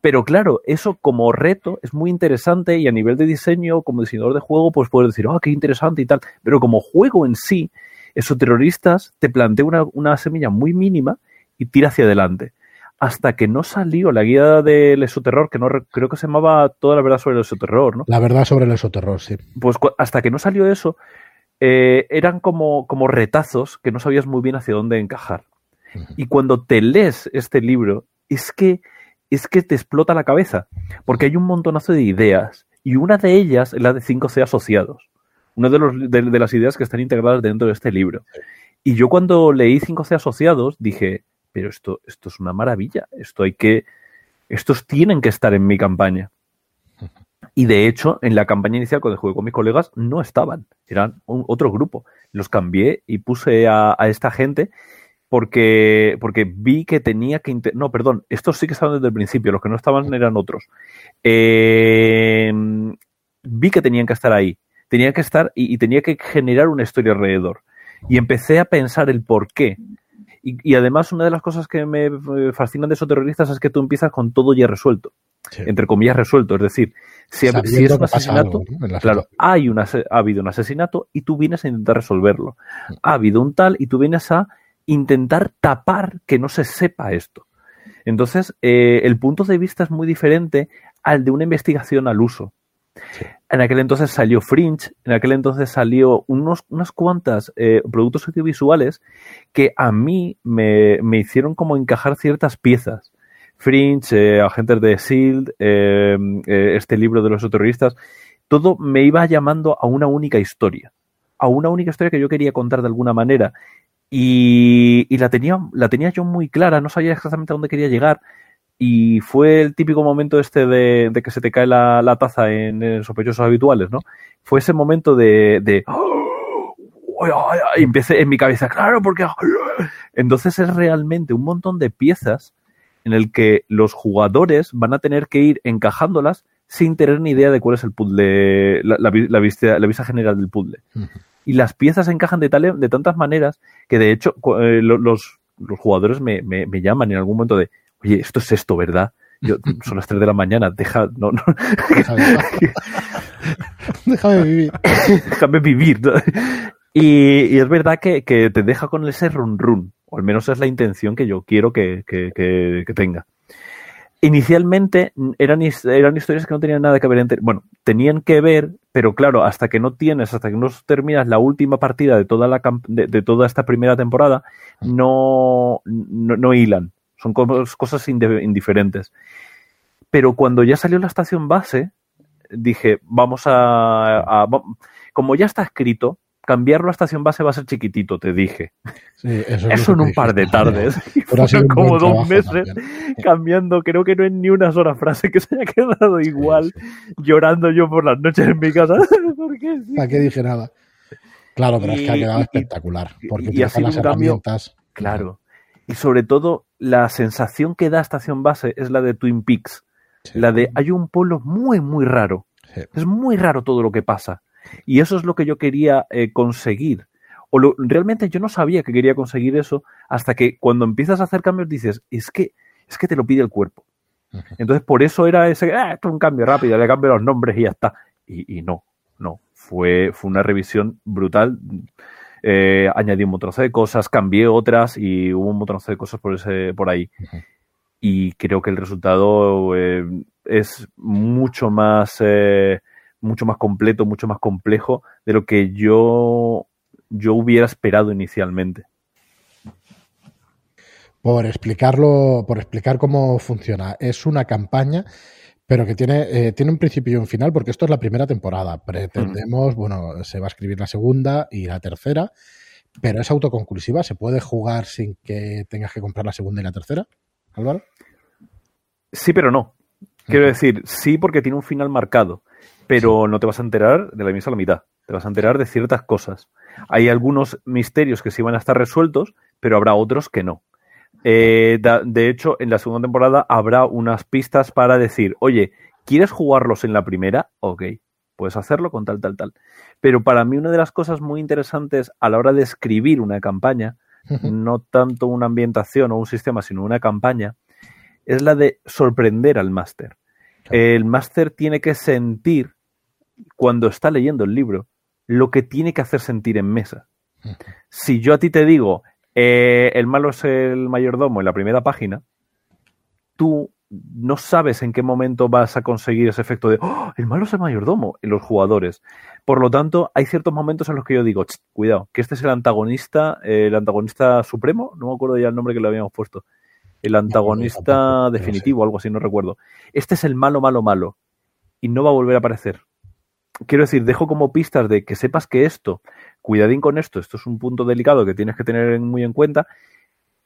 Pero claro, eso como reto es muy interesante y a nivel de diseño, como diseñador de juego, pues puedes decir, oh, qué interesante y tal. Pero como juego en sí, esos terroristas te plantea una, una semilla muy mínima y tira hacia adelante. Hasta que no salió la guía del esoterror, que no creo que se llamaba Toda la verdad sobre el esoterror, ¿no? La verdad sobre el esoterror, sí. Pues hasta que no salió eso, eh, eran como, como retazos que no sabías muy bien hacia dónde encajar. Uh -huh. Y cuando te lees este libro, es que es que te explota la cabeza, porque hay un montonazo de ideas y una de ellas es la de 5C asociados, una de, los, de, de, las ideas que están integradas dentro de este libro. Y yo cuando leí 5C asociados dije, pero esto, esto es una maravilla, esto hay que, estos tienen que estar en mi campaña. Y de hecho, en la campaña inicial cuando jugué con mis colegas no estaban, eran otro grupo. Los cambié y puse a, a esta gente porque, porque vi que tenía que... No, perdón, estos sí que estaban desde el principio, los que no estaban eran otros. Eh, vi que tenían que estar ahí, tenía que estar y, y, tenía que generar una historia alrededor. Y empecé a pensar el por qué. Y, y, además una de las cosas que me fascinan de esos terroristas es que tú empiezas con todo ya resuelto. Sí. Entre comillas resuelto, es decir, si, si es un asesinato, claro, hay una, ha habido un asesinato y tú vienes a intentar resolverlo. Ha habido un tal y tú vienes a intentar tapar que no se sepa esto. Entonces, eh, el punto de vista es muy diferente al de una investigación al uso. Sí. En aquel entonces salió Fringe, en aquel entonces salió unos, unas cuantas eh, productos audiovisuales que a mí me, me, hicieron como encajar ciertas piezas. Fringe, eh, Agentes de SEAL, eh, este libro de los terroristas, todo me iba llamando a una única historia, a una única historia que yo quería contar de alguna manera y, y, la, tenía, la tenía yo muy clara, no sabía exactamente a dónde quería llegar. Y fue el típico momento este de, de que se te cae la, la, taza en, en, sospechosos habituales, ¿no? Fue ese momento de... de y empecé en mi cabeza, claro, porque... Entonces es realmente un montón de piezas en el que los jugadores van a tener que ir encajándolas sin tener ni idea de cuál es el puzzle, la, la, la, vista, la vista general del puzzle. Uh -huh y las piezas encajan de, tal, de tantas maneras que de hecho eh, los, los, jugadores me, me, me, llaman en algún momento de, oye, esto es esto, ¿verdad? Yo, son las 3 de la mañana, deja, no, no. Déjame vivir. Déjame vivir. ¿no? Y, y, es verdad que, que, te deja con ese run run, o al menos es la intención que yo quiero que, que, que tenga inicialmente eran, eran historias que no tenían nada que ver entre, bueno, tenían que ver, pero claro, hasta que no tienes, hasta que no terminas la última partida de toda la de, de toda esta primera temporada, no, no, no hilan, son cosas indiferentes. Pero cuando ya salió la estación base, dije, vamos a, a como ya está escrito, cambiarlo a estación base va a ser chiquitito, te dije. Sí, eso, eso en un par de tardes. Como dos meses también. cambiando. Creo que no es ni una sola frase que se haya quedado igual, sí, llorando yo por las noches en mi casa. ¿Por qué? Sí. ¿Para qué dije nada? Claro, pero y, es que ha quedado y, espectacular. Porque y las herramientas. Claro. Y sobre todo, la sensación que da estación base es la de Twin Peaks. La de hay un pueblo muy, muy raro. Es muy raro todo lo que pasa y eso es lo que yo quería eh, conseguir. O lo, realmente yo no sabía que quería conseguir eso hasta que cuando empiezas a hacer cambios dices, es que, es que te lo pide el cuerpo. Entonces por eso era ese, ah, esto es un cambio rápido, le cambio los nombres y ya está. Y, y no, no, fue, fue una revisión brutal. Eh, añadí un montón de cosas, cambié otras y hubo un montón de cosas por, ese, por ahí. Uh -huh. Y creo que el resultado eh, es mucho más eh, mucho más completo, mucho más complejo de lo que yo, yo hubiera esperado inicialmente. Por explicarlo, por explicar cómo funciona, es una campaña, pero que tiene, eh, tiene un principio y un final, porque esto es la primera temporada. Pretendemos, bueno, se va a escribir la segunda y la tercera, pero es autoconclusiva, se puede jugar sin que tengas que comprar la segunda y la tercera, Álvaro. Sí, pero no. Quiero decir, sí porque tiene un final marcado pero sí. no te vas a enterar de la misma a la mitad. Te vas a enterar de ciertas cosas. Hay algunos misterios que sí van a estar resueltos, pero habrá otros que no. Eh, de hecho, en la segunda temporada habrá unas pistas para decir, oye, ¿quieres jugarlos en la primera? Ok, puedes hacerlo con tal, tal, tal. Pero para mí una de las cosas muy interesantes a la hora de escribir una campaña, no tanto una ambientación o un sistema, sino una campaña, es la de sorprender al máster. El máster tiene que sentir, cuando está leyendo el libro, lo que tiene que hacer sentir en mesa. Si yo a ti te digo, eh, el malo es el mayordomo en la primera página, tú no sabes en qué momento vas a conseguir ese efecto de, ¡Oh, el malo es el mayordomo en los jugadores. Por lo tanto, hay ciertos momentos en los que yo digo, cuidado, que este es el antagonista, el antagonista supremo, no me acuerdo ya el nombre que le habíamos puesto, el antagonista definitivo, algo así, no recuerdo. Este es el malo, malo, malo, y no va a volver a aparecer. Quiero decir, dejo como pistas de que sepas que esto, cuidadín con esto, esto es un punto delicado que tienes que tener muy en cuenta,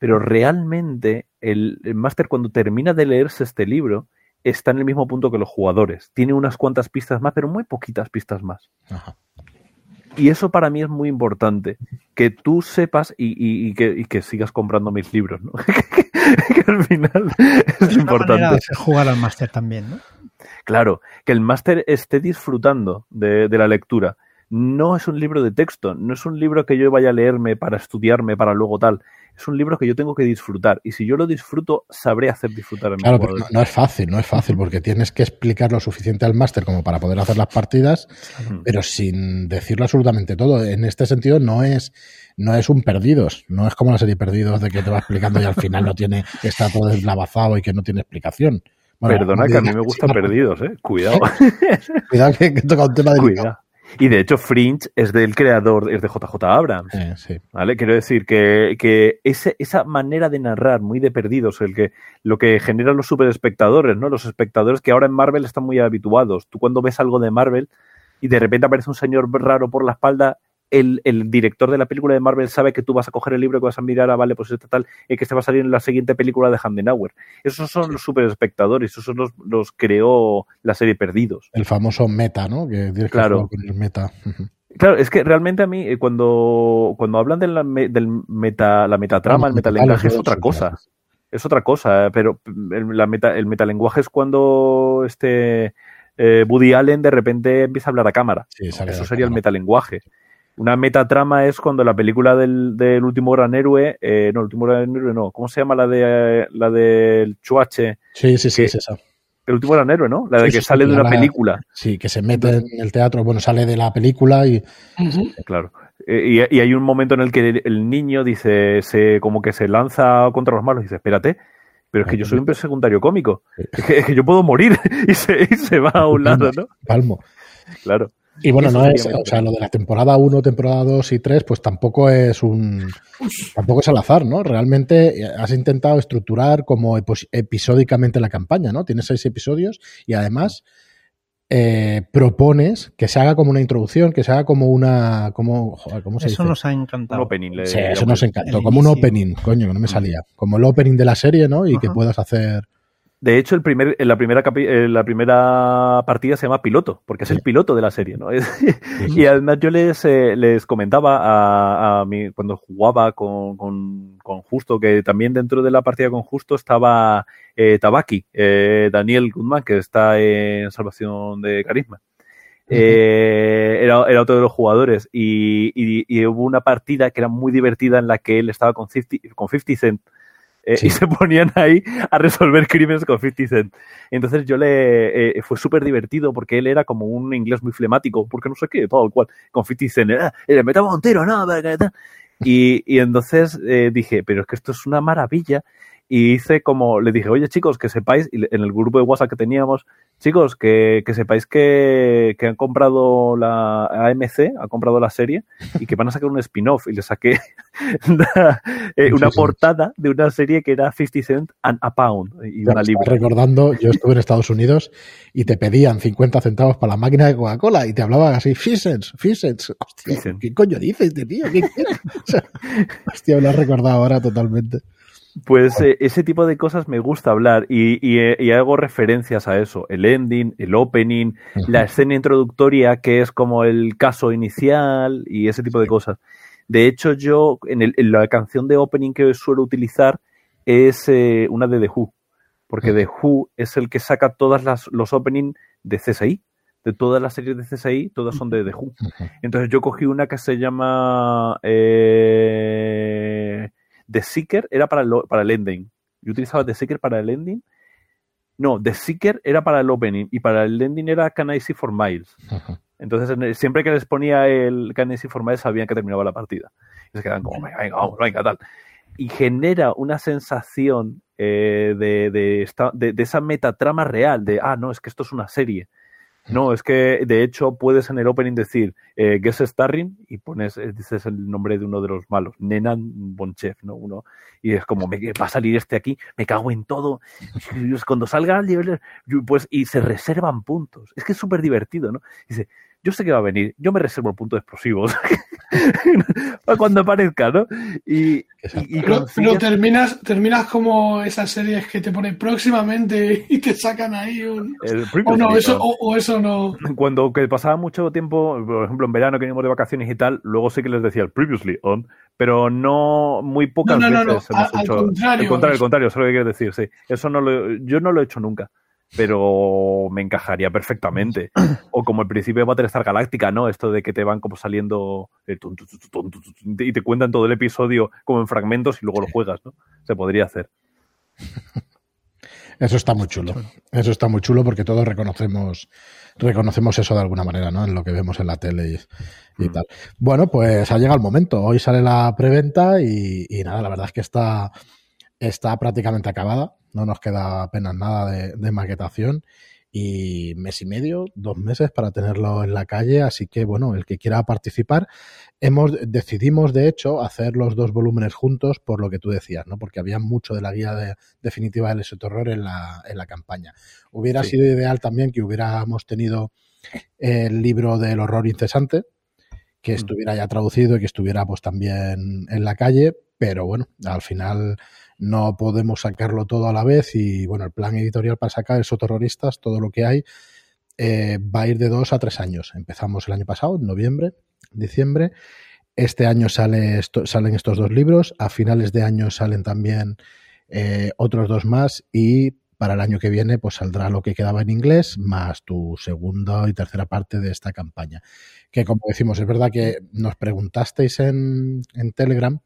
pero realmente el, máster cuando termina de leerse este libro está en el mismo punto que los jugadores. Tiene unas cuantas pistas más, pero muy poquitas pistas más. Y eso para mí es muy importante, que tú sepas y, que, sigas comprando mis libros, ¿no? que, al final es, importante. jugar al máster también, ¿no? Claro, que el máster esté disfrutando de, de la lectura. No es un libro de texto, no es un libro que yo vaya a leerme para estudiarme, para luego tal es un libro que yo tengo que disfrutar. Y si yo lo disfruto, sabré hacer disfrutar a mi Claro, pero no, es fácil, no es fácil, porque tienes que explicar lo suficiente al máster como para poder hacer las partidas, pero sin decirlo absolutamente todo. En este sentido, no es, no es un perdidos, no es como la serie Perdidos de que te va explicando y al final no tiene, está todo deslavazado y que no tiene explicación. Perdona que a mí me gusta Perdidos, ¿eh? Cuidado. Cuidado que, toca un tema de Cuidado. Y de hecho, Fringe es del creador, es de JJ Abrams. ¿Vale? Quiero decir que, que ese, esa manera de narrar muy de perdidos, el que, lo que genera los super espectadores, ¿no? Los espectadores que ahora en Marvel están muy habituados. Tú cuando ves algo de Marvel y de repente aparece un señor raro por la espalda, el, director de la película de Marvel sabe que tú vas a coger el libro que vas a mirar, a ah, vale, pues este tal, y que este va a salir en la siguiente película de Handenauer. Esos son los super espectadores, esos son los, los creó la serie Perdidos. El famoso meta, ¿no? Que claro. con el meta. Claro, es que realmente a mí, eh, cuando, cuando hablan de la, del meta, la metatrama, el metalenguaje es otra cosa. Es otra cosa, pero el, la meta, el metalenguaje es cuando este eh, Woody Allen de repente empieza a hablar a cámara. Eso sería el metalenguaje. Una metatrama es cuando la película del, del último gran héroe, eh, no, el último gran héroe no, ¿cómo se llama la de la del Chuache? Sí, sí, sí, es esa. El último gran héroe, ¿no? La de que sale de una película. Sí, que se mete en el teatro, bueno, sale de la película y. Claro. Eh, y, hay un momento en el que el niño dice, se, como que se lanza contra los malos y dice, espérate, pero es que yo soy un secundario cómico. Es que, yo puedo morir y se, y se va a un lado, ¿no? Palmo. Claro. Y bueno, no es, o sea, lo de la temporada 1, temporada 2 y 3, pues tampoco es un, tampoco es al azar, ¿no? Realmente has intentado estructurar como episódicamente la campaña, ¿no? Tienes seis episodios y además eh, propones que se haga como una introducción, que se haga como una, como, ¿cómo se Eso nos ha encantado. sí, eso nos encantó, como un opening, coño, que no me salía, como el opening de la serie, ¿no? Y que puedas hacer de hecho, el primer, la, primera la primera partida se llama piloto, porque es el piloto de la serie, ¿no? y además yo les, eh, les comentaba a, a mí, cuando jugaba con, con, con, Justo, que también dentro de la partida con Justo estaba eh, Tabaki, eh, Daniel Goodman, que está en Salvación de Carisma. Eh, era, era, otro de los jugadores y, y, y, hubo una partida que era muy divertida en la que él estaba con 50, con 50 Cent eh, y se ponían ahí a resolver crímenes con 50 Cent. Entonces yo le... Eh, fue súper divertido porque él era como un inglés muy flemático, porque no sé qué, todo el cual, con 50 Cent. Era, le metamos un tiro, no, y, y entonces eh, dije, pero es que esto es una maravilla y hice como, le dije, oye chicos, que sepáis, en el grupo de WhatsApp que teníamos, chicos, que, que sepáis que, que, han comprado la AMC, ha comprado la serie y que van a sacar un spin-off. Y le saqué eh, una, portada de una serie que era 50 Cent and a Pound y una libra. Recordando, yo estuve en Estados Unidos y te pedían 50 centavos para la máquina de Coca-Cola y te hablaban así, Fisens, Fisens. Hostia, ¿qué coño dices tío? ¿Qué hostia, me lo has recordado ahora totalmente. Pues eh, ese tipo de cosas me gusta hablar eh, y, hago referencias a eso, el ending, el opening, la escena introductoria que es como el caso inicial y ese tipo de cosas. De hecho, yo en, la canción de opening que suelo utilizar es eh, una de The Who, porque The Who es el que saca todas las los openings de CSI. De todas las series de CSI, todas son de The Who. Entonces yo cogí una que se llama eh, The Seeker, era para el, para el ending. Yo utilizaba The Seeker para el ending. No, The Seeker era para el opening y para el ending era Can I See for Miles. Entonces, siempre que les ponía el Can I See for Miles sabían que terminaba la partida. Y se quedan como, venga, venga, vamos, venga, tal. Y genera una sensación eh, de, de, esta, de, de, esa metatrama real, de, ah, no, es que esto es una serie. No, es que de hecho puedes en el opening decir eh, Guess Starring y pones, eh, dices el nombre de uno de los malos, Nenan Bonchef, ¿no? Uno, y es como, me, va a salir este aquí, me cago en todo. Cuando salga al nivel, pues, y se reservan puntos. Es que es súper divertido, ¿no? Dice, yo sé que va a venir, yo me reservo el punto de explosivos para cuando aparezca, ¿no? Y, y, y pero, pero, terminas, terminas como esas series que te ponen próximamente y te sacan ahí un... o no, eso, o, o, eso no... Cuando que pasaba mucho tiempo, por ejemplo en verano que íbamos de vacaciones y tal, luego sí que les decía el previously on, pero no muy pocas no, no, veces no, hemos al, hecho... Al contrario, el contrario, el contrario, eso es lo que quieres decir, sí. Eso no lo, yo no lo he hecho nunca pero me encajaría perfectamente. O como el principio de Battlestar Galáctica, ¿no? Esto de que te van como saliendo eh, tum, tum, tum, y te cuentan todo el episodio como en fragmentos y luego lo juegas, ¿no? Se podría hacer. Eso está muy chulo. Eso está muy chulo porque todos reconocemos, reconocemos eso de alguna manera, ¿no? En lo que vemos en la tele y, y mm. tal. Bueno, pues ha llegado el momento. Hoy sale la preventa y, y nada, la verdad es que está, está prácticamente acabada no nos queda apenas nada de, de, maquetación y mes y medio, dos meses para tenerlo en la calle, así que bueno, el que quiera participar, hemos decidimos de hecho hacer los dos volúmenes juntos por lo que tú decías, ¿no? Porque había mucho de la guía de, definitiva del ese terror en la, en la campaña. Hubiera sí. sido ideal también que hubiéramos tenido el libro del horror incesante, que estuviera ya traducido y que estuviera pues también en la calle, pero bueno, al final no podemos sacarlo todo a la vez y bueno, el plan editorial para sacar esos terroristas, todo lo que hay, eh, va a ir de dos a tres años. Empezamos el año pasado, en noviembre, diciembre. Este año salen estos dos libros, a finales de año salen también eh, otros dos más y para el año que viene pues saldrá lo que quedaba en inglés más tu segunda y tercera parte de esta campaña. Que como decimos, es verdad que nos preguntasteis en, en Telegram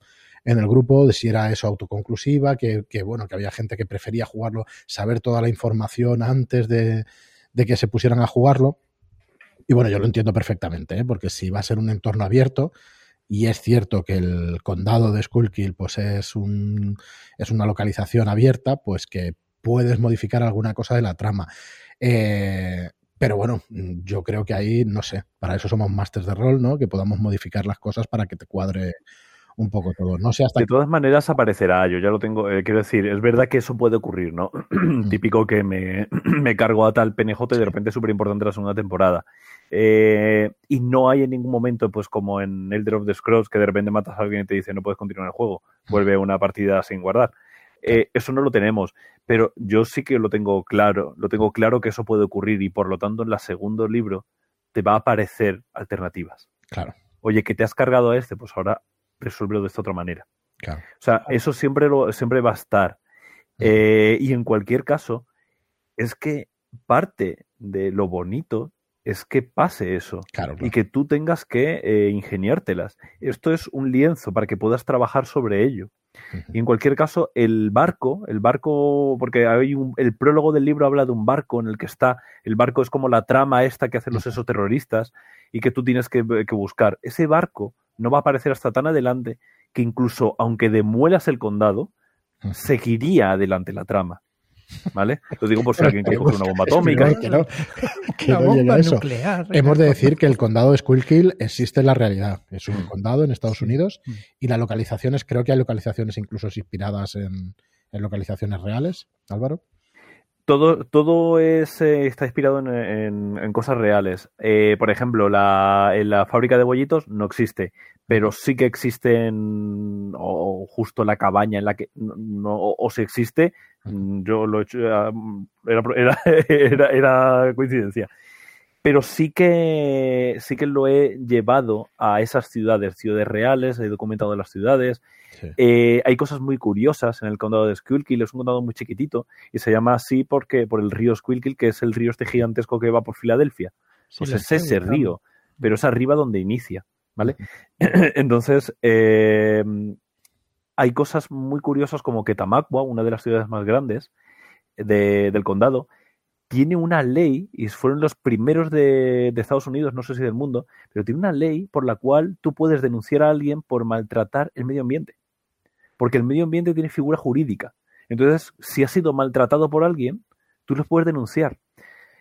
en el grupo de si era eso autoconclusiva, que, bueno, que había gente que prefería jugarlo, saber toda la información antes de, que se pusieran a jugarlo. Y bueno, yo lo entiendo perfectamente, ¿eh? porque si va a ser un entorno abierto, y es cierto que el condado de Skullkill pues es, un, es una localización abierta, pues que puedes modificar alguna cosa de la trama. Eh, pero bueno, yo creo que ahí, no sé, para eso somos masters de rol, ¿no? Que podamos modificar las cosas para que te cuadre un poco todo. No sé hasta de todas maneras aparecerá, yo ya lo tengo, eh, quiero decir, es verdad que eso puede ocurrir, ¿no? Típico que me, me, cargo a tal PNJ y de repente es súper importante la segunda temporada. Eh, y no hay en ningún momento, pues como en Elder of the Scrolls, que de repente matas a alguien y te dice no puedes continuar el juego, vuelve una partida sin guardar. Eh, eso no lo tenemos, pero yo sí que lo tengo claro, lo tengo claro que eso puede ocurrir y por lo tanto en el segundo libro te va a aparecer alternativas. Claro. Oye, que te has cargado a este, pues ahora resolverlo de esta otra manera. Claro. O sea, eso siempre, lo, siempre va a estar. Eh, y en cualquier caso, es que parte de lo bonito es que pase eso claro, claro. y que tú tengas que eh, ingeniártelas. Esto es un lienzo para que puedas trabajar sobre ello. Uh -huh. Y en cualquier caso, el barco, el barco, porque hay un, el prólogo del libro habla de un barco en el que está, el barco es como la trama esta que hacen los esos terroristas y que tú tienes que, que buscar. Ese barco no va a aparecer hasta tan adelante que incluso aunque demuelas el condado, seguiría adelante la trama. ¿Vale? Lo digo por si alguien quiere coger una bomba atómica. Que no, que no llega eso. Nuclear, Hemos de decir que el condado de Squilkill existe en la realidad. Es un condado en Estados Unidos y las localizaciones, creo que hay localizaciones incluso inspiradas en, en localizaciones reales, Álvaro. Todo, todo es, eh, está inspirado en, en, en cosas reales. Eh, por ejemplo, la, en la fábrica de bollitos no existe, pero sí que existen, o, justo la cabaña en la que, no, o, o si existe, yo lo he hecho, era, era, era, era coincidencia. pero sí que sí que lo he llevado a esas ciudades, ciudades reales, he documentado las ciudades. Eh, hay cosas muy curiosas en el condado de Squilkill, es un condado muy chiquitito y se llama así porque por el río Squilkill, que es el río este gigantesco que va por Filadelfia. pues es ese río, pero es arriba donde inicia, ¿vale? Entonces, eh, hay cosas muy curiosas como que Tamaqua, una de las ciudades más grandes del condado, tiene una ley, y fueron los primeros de, Estados Unidos, no sé si del mundo, pero tiene una ley por la cual tú puedes denunciar a alguien por maltratar el medio ambiente. Porque el medio ambiente tiene figura jurídica. Entonces, si has sido maltratado por alguien, tú lo puedes denunciar.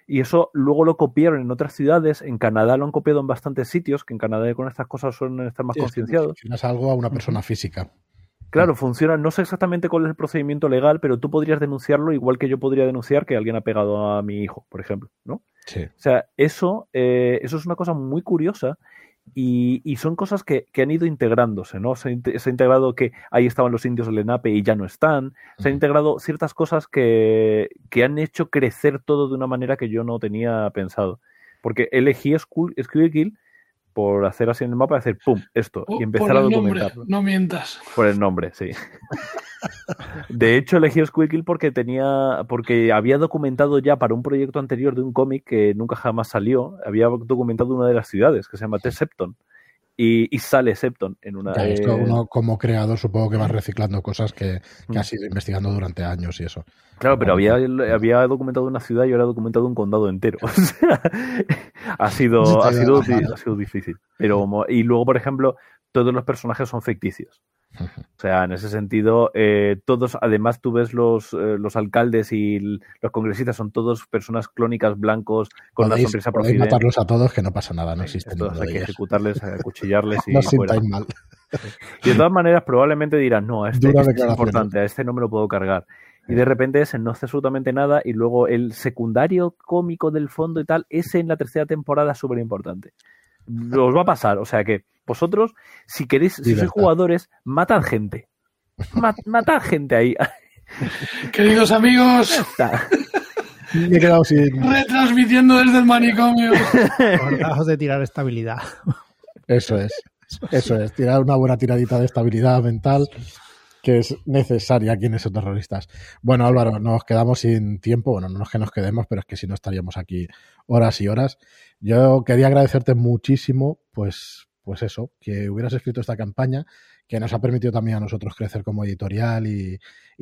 Y eso luego lo copiaron en otras ciudades. En Canadá lo han copiado en bastantes sitios, que en Canadá con estas cosas suelen estar más concienciados. Es algo a una persona física. Claro, funciona, no sé exactamente cuál es el procedimiento legal, pero tú podrías denunciarlo igual que yo podría denunciar que alguien ha pegado a mi hijo, por ejemplo, ¿no? Sí. O sea, eso, eh, eso es una cosa muy curiosa y, son cosas que, han ido integrándose, ¿no? Se, ha integrado que ahí estaban los indios del Lenape y ya no están. Se han integrado ciertas cosas que, que, han hecho crecer todo de una manera que yo no tenía pensado. Porque elegí Squirkill por hacer así en el mapa, hacer pum, esto, y empezar a documentarlo. no mientas. Por el nombre, sí. De hecho, elegí Squeakill porque tenía, porque había documentado ya para un proyecto anterior de un cómic que nunca jamás salió, había documentado una de las ciudades que se llama T-Septon y, sale Septon en una. esto uno como creador supongo que va reciclando cosas que, que has ido investigando durante años y eso. Claro, pero había, había documentado una ciudad y ahora he documentado un condado entero. ha sido, ha sido, ha sido difícil. Pero, y luego, por ejemplo, todos los personajes son ficticios. O sea, en ese sentido, eh, todos, además tú ves los, eh, los alcaldes y los congresistas, son todos personas clónicas blancos con una sonrisa podéis matarlos a todos que no pasa nada, no existe Todos hay que ejecutarles, acuchillarles y no sintáis mal. Y de todas maneras, probablemente dirán, no, este, este es importante, a este no me lo puedo cargar. Y de repente ese no hace absolutamente nada y luego el secundario cómico del fondo y tal, ese en la tercera temporada es súper importante. Os va a pasar, o sea que vosotros, si queréis, si sois jugadores, matad gente. matad gente ahí. Queridos amigos, me he quedado sin... retransmitiendo desde el manicomio. Acordaos de tirar estabilidad. Eso es. Eso es, tirar una buena tiradita de estabilidad mental que es necesaria aquí en esos terroristas. Bueno, Álvaro, nos quedamos sin tiempo. Bueno, no es que nos quedemos, pero es que si no estaríamos aquí horas y horas. Yo quería agradecerte muchísimo, pues, pues eso, que hubieras escrito esta campaña, que nos ha permitido también a nosotros crecer como editorial y,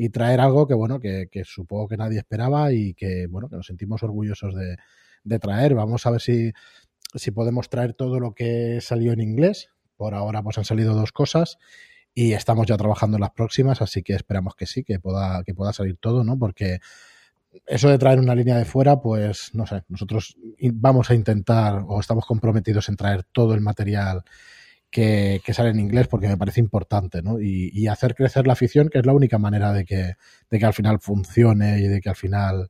traer algo que, bueno, que, supongo que nadie esperaba y que, bueno, que nos sentimos orgullosos de, traer. Vamos a ver si, si podemos traer todo lo que salió en inglés. Por ahora, pues han salido dos cosas y estamos ya trabajando en las próximas, así que esperamos que sí, que pueda, que pueda salir todo, ¿no? Porque eso de traer una línea de fuera, pues no sé, nosotros vamos a intentar o estamos comprometidos en traer todo el material que, sale en inglés porque me parece importante, ¿no? Y, hacer crecer la afición, que es la única manera de que, de que al final funcione y de que al final,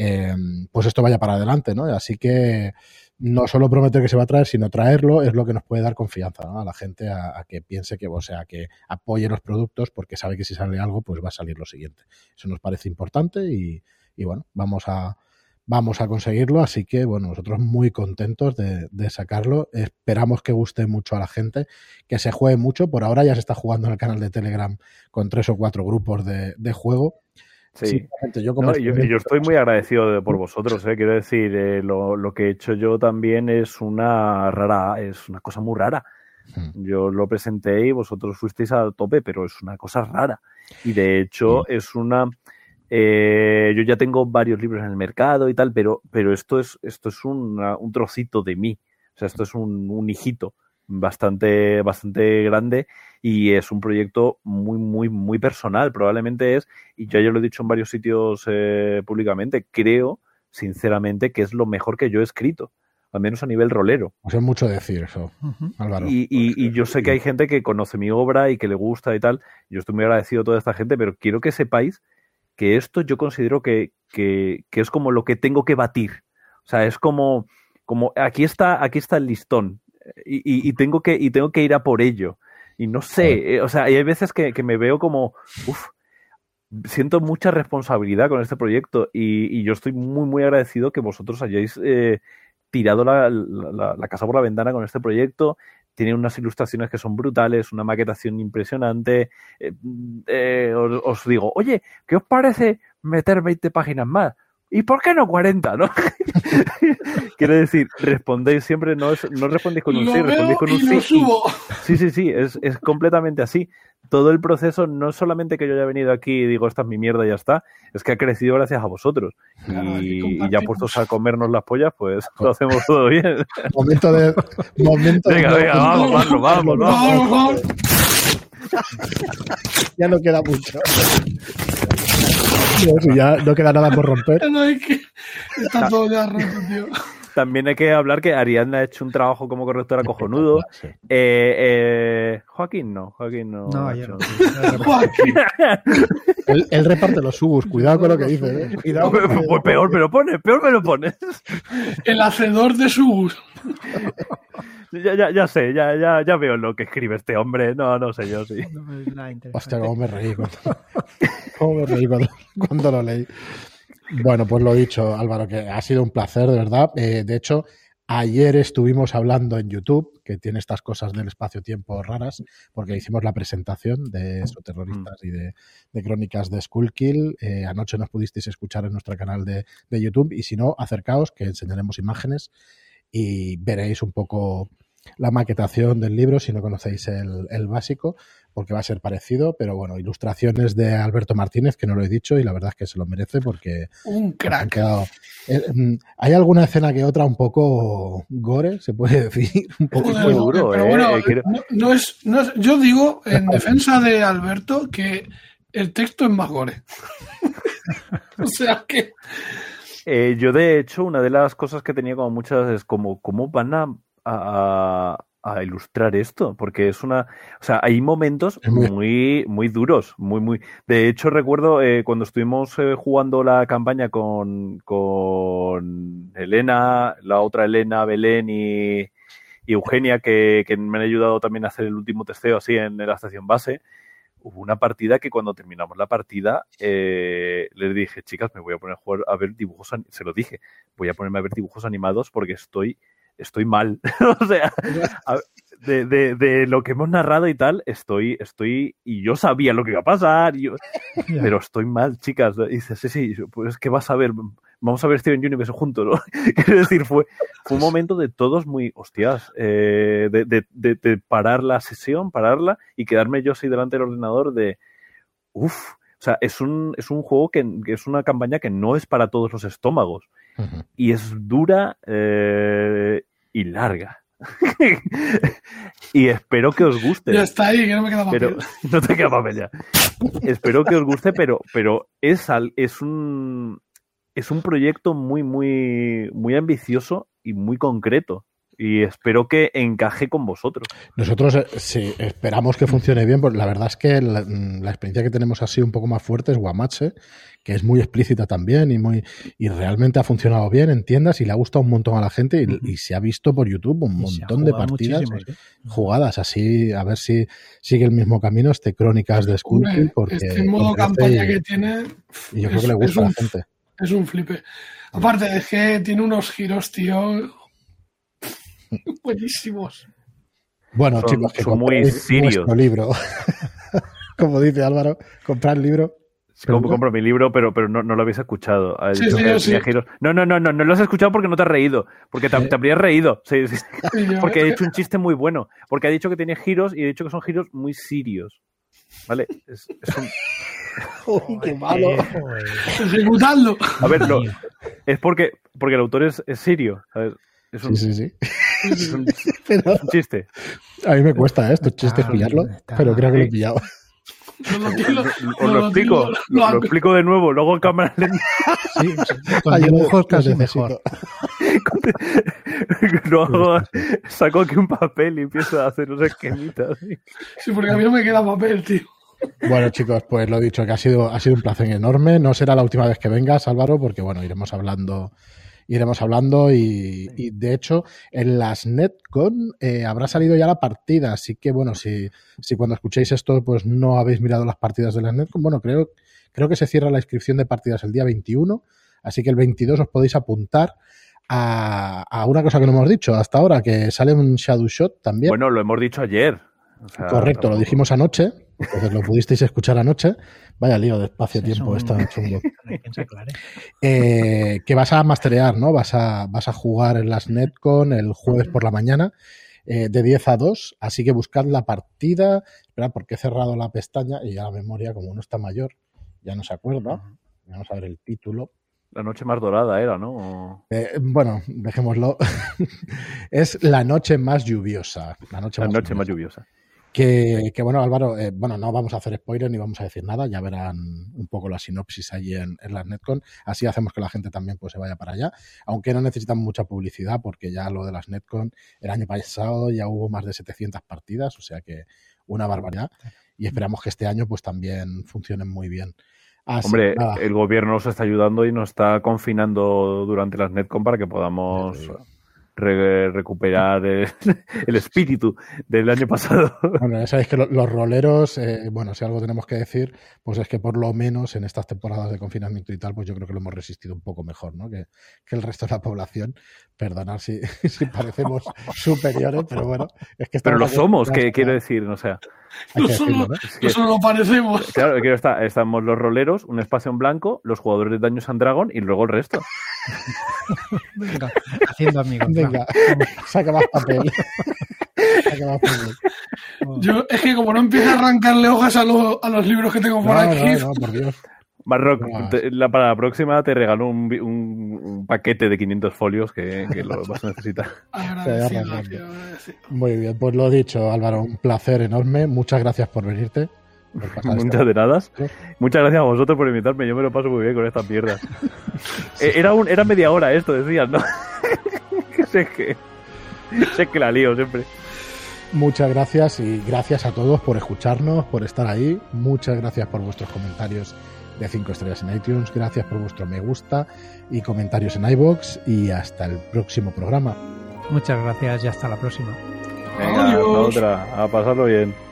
eh, pues esto vaya para adelante, ¿no? Así que no solo prometer que se va a traer, sino traerlo es lo que nos puede dar confianza a la gente a, que piense que, o sea, que apoye los productos porque sabe que si sale algo, pues va a salir lo siguiente. Eso nos parece importante y, y bueno, vamos a, vamos a conseguirlo. Así que, bueno, nosotros muy contentos de, sacarlo. Esperamos que guste mucho a la gente, que se juegue mucho. Por ahora ya se está jugando en el canal de Telegram con tres o cuatro grupos de, de juego. Sí, yo, yo, estoy muy agradecido por vosotros, ¿eh? quiero decir, eh, lo, lo, que he hecho yo también es una rara, es una cosa muy rara. Hmm. Yo lo presenté y vosotros fuisteis a tope, pero es una cosa rara. Y de hecho hmm. es una... Eh, yo ya tengo varios libros en el mercado y tal, pero, pero esto es, esto es un trocito de mí. O sea, esto es un, un hijito bastante, bastante grande y es un proyecto muy, muy, muy personal. Probablemente es, y yo ya lo he dicho en varios sitios eh, públicamente, creo, sinceramente, que es lo mejor que yo he escrito, al menos a nivel rolero. O sea, mucho decir eso, Álvaro. Y, y, yo sé que hay gente que conoce mi obra y que le gusta y tal. Yo estoy muy agradecido a toda esta gente, pero quiero que sepáis que esto yo considero que, que, que es como lo que tengo que batir. O sea, es como, como aquí está, aquí está el listón y, tengo que, y tengo que ir a por ello. Y no sé, eh, o sea, hay veces que, me veo como, uff, siento mucha responsabilidad con este proyecto y, yo estoy muy, muy agradecido que vosotros hayáis eh, tirado la, la, la, casa por la ventana con este proyecto. Tiene unas ilustraciones que son brutales, una maquetación impresionante. Eh, eh, os, os, digo, oye, ¿qué os parece meter 20 páginas más? ¿Y por qué no 40? ¿no? Quiero decir, respondéis siempre, no, es, no respondéis con un Lo sí, respondéis con y un lo sí. subo. Sí, sí, sí, es, es completamente así. Todo el proceso, no solamente que yo haya venido aquí y digo, esta es mi mierda y ya está, es que ha crecido gracias a vosotros. Claro, y, y ya puestos a comernos las pollas, pues lo hacemos todo bien. Momento de. Momento Venga, de- venga, vamos, vamos, vamos, vamos. Ya no queda mucho. Si ya no queda nada por romper. No, es que está todo ya roto, tío. También hay que hablar que Ariadna ha hecho un trabajo como correctora cojonudo. Sí. Eh, eh, Joaquín no, Joaquín no. No, ha yo hecho- no. Joaquín, Él, él reparte los subos. Cuidado con lo que dice. ¿eh? Cuidado. con Pues peor me lo pones, peor me lo pones. el hacedor de sus. Ya, ya, ya sé, ya, ya, ya veo lo que escribe este hombre. No, no sé yo, sí. Hostia, cómo me reí cuando, cómo me reí cuando, cuando lo leí. Bueno, pues lo dicho, Álvaro, que ha sido un placer, de verdad. Eh, de hecho, ayer estuvimos hablando en YouTube, que tiene estas cosas del espacio-tiempo raras, porque hicimos la presentación de Exoterroristas y de, de Crónicas de Skullkill. Eh, anoche nos pudisteis escuchar en nuestro canal de, de YouTube, y si no, acercaos, que enseñaremos imágenes y veréis un poco la maquetación del libro si no conocéis el, el básico, porque va a ser parecido, pero bueno, ilustraciones de Alberto Martínez, que no lo he dicho, y la verdad es que se lo merece porque Un crack. quedado... eh, mm, hay alguna escena que otra un poco gore, se puede decir, un poco no, duro, pero eh, bueno, eh, quiero- no, no es, no es- yo digo en defensa de Alberto que el texto es más gore. o sea que Eh, yo, de hecho, una de las cosas que tenía como muchas es como, ¿cómo van a, a- a ilustrar esto? Porque es una. O sea, hay momentos muy, muy duros, muy, muy. De hecho, recuerdo eh, cuando estuvimos eh, jugando la campaña con, con Elena, la otra Elena, Belén y, y Eugenia, que, que me han ayudado también a hacer el último testeo así en la estación base. Hubo una partida que cuando terminamos la partida eh, les dije, chicas, me voy a poner a jugar a ver dibujos, an-". se lo dije, voy a ponerme a ver dibujos animados porque estoy, estoy mal. o sea, a- de, de, de lo que hemos narrado y tal, estoy, estoy, y yo sabía lo que iba a pasar, yo- pero estoy mal, chicas. Y dice, sí, sí, pues que vas a ver, vamos a ver Steven Universe juntos, ¿no? Quiero decir, fue, fue un momento de todos muy, hostias, eh, de, de, de, de parar la sesión, pararla y quedarme yo así delante del ordenador de, uff, o sea, es un, es un juego que, que es una campaña que no es para todos los estómagos y es dura eh, y larga. y espero que os guste. ya está ahí, que no me queda papel. Pero no te queda papel ya. Espero que os guste, pero, pero es, al- es un es un proyecto muy, muy, muy ambicioso y muy concreto. Y espero que encaje con vosotros. Nosotros eh, sí, esperamos que funcione bien, porque la verdad es que la, mm, la experiencia que tenemos así un poco más fuerte es Guamache, que es muy explícita también y muy y realmente ha funcionado bien en tiendas y le ha gustado un montón a la gente y, se ha visto por YouTube un montón de partidas sí. jugadas así, a ver si sigue el mismo camino este Crónicas de Hombre, porque este modo campaña y- que tiene y yo creo es- que le gusta a la gente. Es un flipe. Aparte, es que tiene unos giros, tío. Buenísimos. Bueno, Son- chicos, que son muy serios. libro. Como dice Álvaro, comprar el libro. Compro, compro mi libro, pero, pero no, no lo habéis escuchado. Ha Sí, sí, sí. No, no, no, no, no lo has escuchado porque no te has reído. Porque te, te habrías reído. Porque he hecho un chiste muy bueno. Porque ha dicho que tiene giros y he dicho que son giros muy serios. ¿Vale? Es, es un- Uy, qué malo. Ejecutando. A ver, Mío. es porque, porque el autor es, es sirio. ¿sabes? Es un, Sí, sí, sí. es un- Pero un chiste. a mí me cuesta ¿eh? estos chistes Está, pillarlo, está. pero creo que lo he pillado. No lo tiro, Os no lo explico. Lo, explico de nuevo. Luego en cámara lenta. Sí, sí, con dibujos casi mejor. Luego saco aquí un papel y empiezo a hacer unos esquemitas. Sí, porque a mí no me queda papel, tío. Bueno, chicos, pues lo dicho, que ha sido, ha sido un placer enorme. No será la última vez que vengas, Álvaro, porque bueno, iremos hablando, iremos hablando y, y, de hecho en las Netcon eh, habrá salido ya la partida, así que bueno, si, si cuando escuchéis esto pues no habéis mirado las partidas de las Netcon, bueno, creo, creo que se cierra la inscripción de partidas el día 21, así que el 22 os podéis apuntar a, a, una cosa que no hemos dicho hasta ahora, que sale un Shadow Shot también. Bueno, lo hemos dicho ayer. O sea, Correcto, tampoco... lo dijimos anoche, entonces lo pudisteis escuchar anoche. Vaya lío de espacio-tiempo, es un... está chungo. eh, que vas a masterear, ¿no? Vas a, vas a jugar en las Netcon el jueves por la mañana. Eh, de 10 a 2, así que buscad la partida. Espera, porque he cerrado la pestaña y ya la memoria, como no está mayor, ya no se acuerda. Vamos a ver el título. La noche más dorada era, ¿no? Eh, bueno, dejémoslo. es la noche más lluviosa. La noche, la más, noche lluviosa. más lluviosa. Que, que, bueno, Álvaro, eh, bueno, no vamos a hacer spoilers ni vamos a decir nada, ya verán un poco la sinopsis allí en, en las Netcon, así hacemos que la gente también pues se vaya para allá, aunque no necesitan mucha publicidad porque ya lo de las Netcon el año pasado ya hubo más de 700 partidas, o sea que una barbaridad. Y esperamos que este año pues también funcionen muy bien. Así, Hombre, nada. el gobierno nos está ayudando y nos está confinando durante las Netcon para que podamos re recuperar el, el, espíritu del año pasado. Bueno, ya sabéis que lo, los roleros, eh, bueno, si algo tenemos que decir, pues es que por lo menos en estas temporadas de confinamiento y tal, pues yo creo que lo hemos resistido un poco mejor, ¿no? Que, que el resto de la población. Perdonar si, si parecemos superiores, pero bueno, es que... Pero lo somos, que quiero decir, o sea... No solo, ¿no? Parecemos. Claro, que está, estamos los roleros, un espacio en blanco, los jugadores de Daños and Dragon y luego el resto. Venga, haciendo amigos. Venga, saca más papel. saca más papel. Yo, es que como no empiezo a arrancarle hojas a, lo, a los libros que tengo por no, aquí. No, no, por Dios. Marroc, te, la, para la próxima te regalo un, un, un, paquete de 500 folios que, que lo vas a necesitar. Muy bien, pues lo dicho, Álvaro, un placer enorme. Muchas gracias por venirte. Muchas de nada. Muchas gracias a vosotros por invitarme. Yo me lo paso muy bien con estas mierdas. era, un, era media hora esto, decías, ¿no? sé que sé que la lío siempre. Muchas gracias y gracias a todos por escucharnos, por estar ahí. Muchas gracias por vuestros comentarios de 5 estrellas en iTunes. Gracias por vuestro me gusta y comentarios en iBox y hasta el próximo programa. Muchas gracias y hasta la próxima. Venga, hasta otra. A pasarlo bien.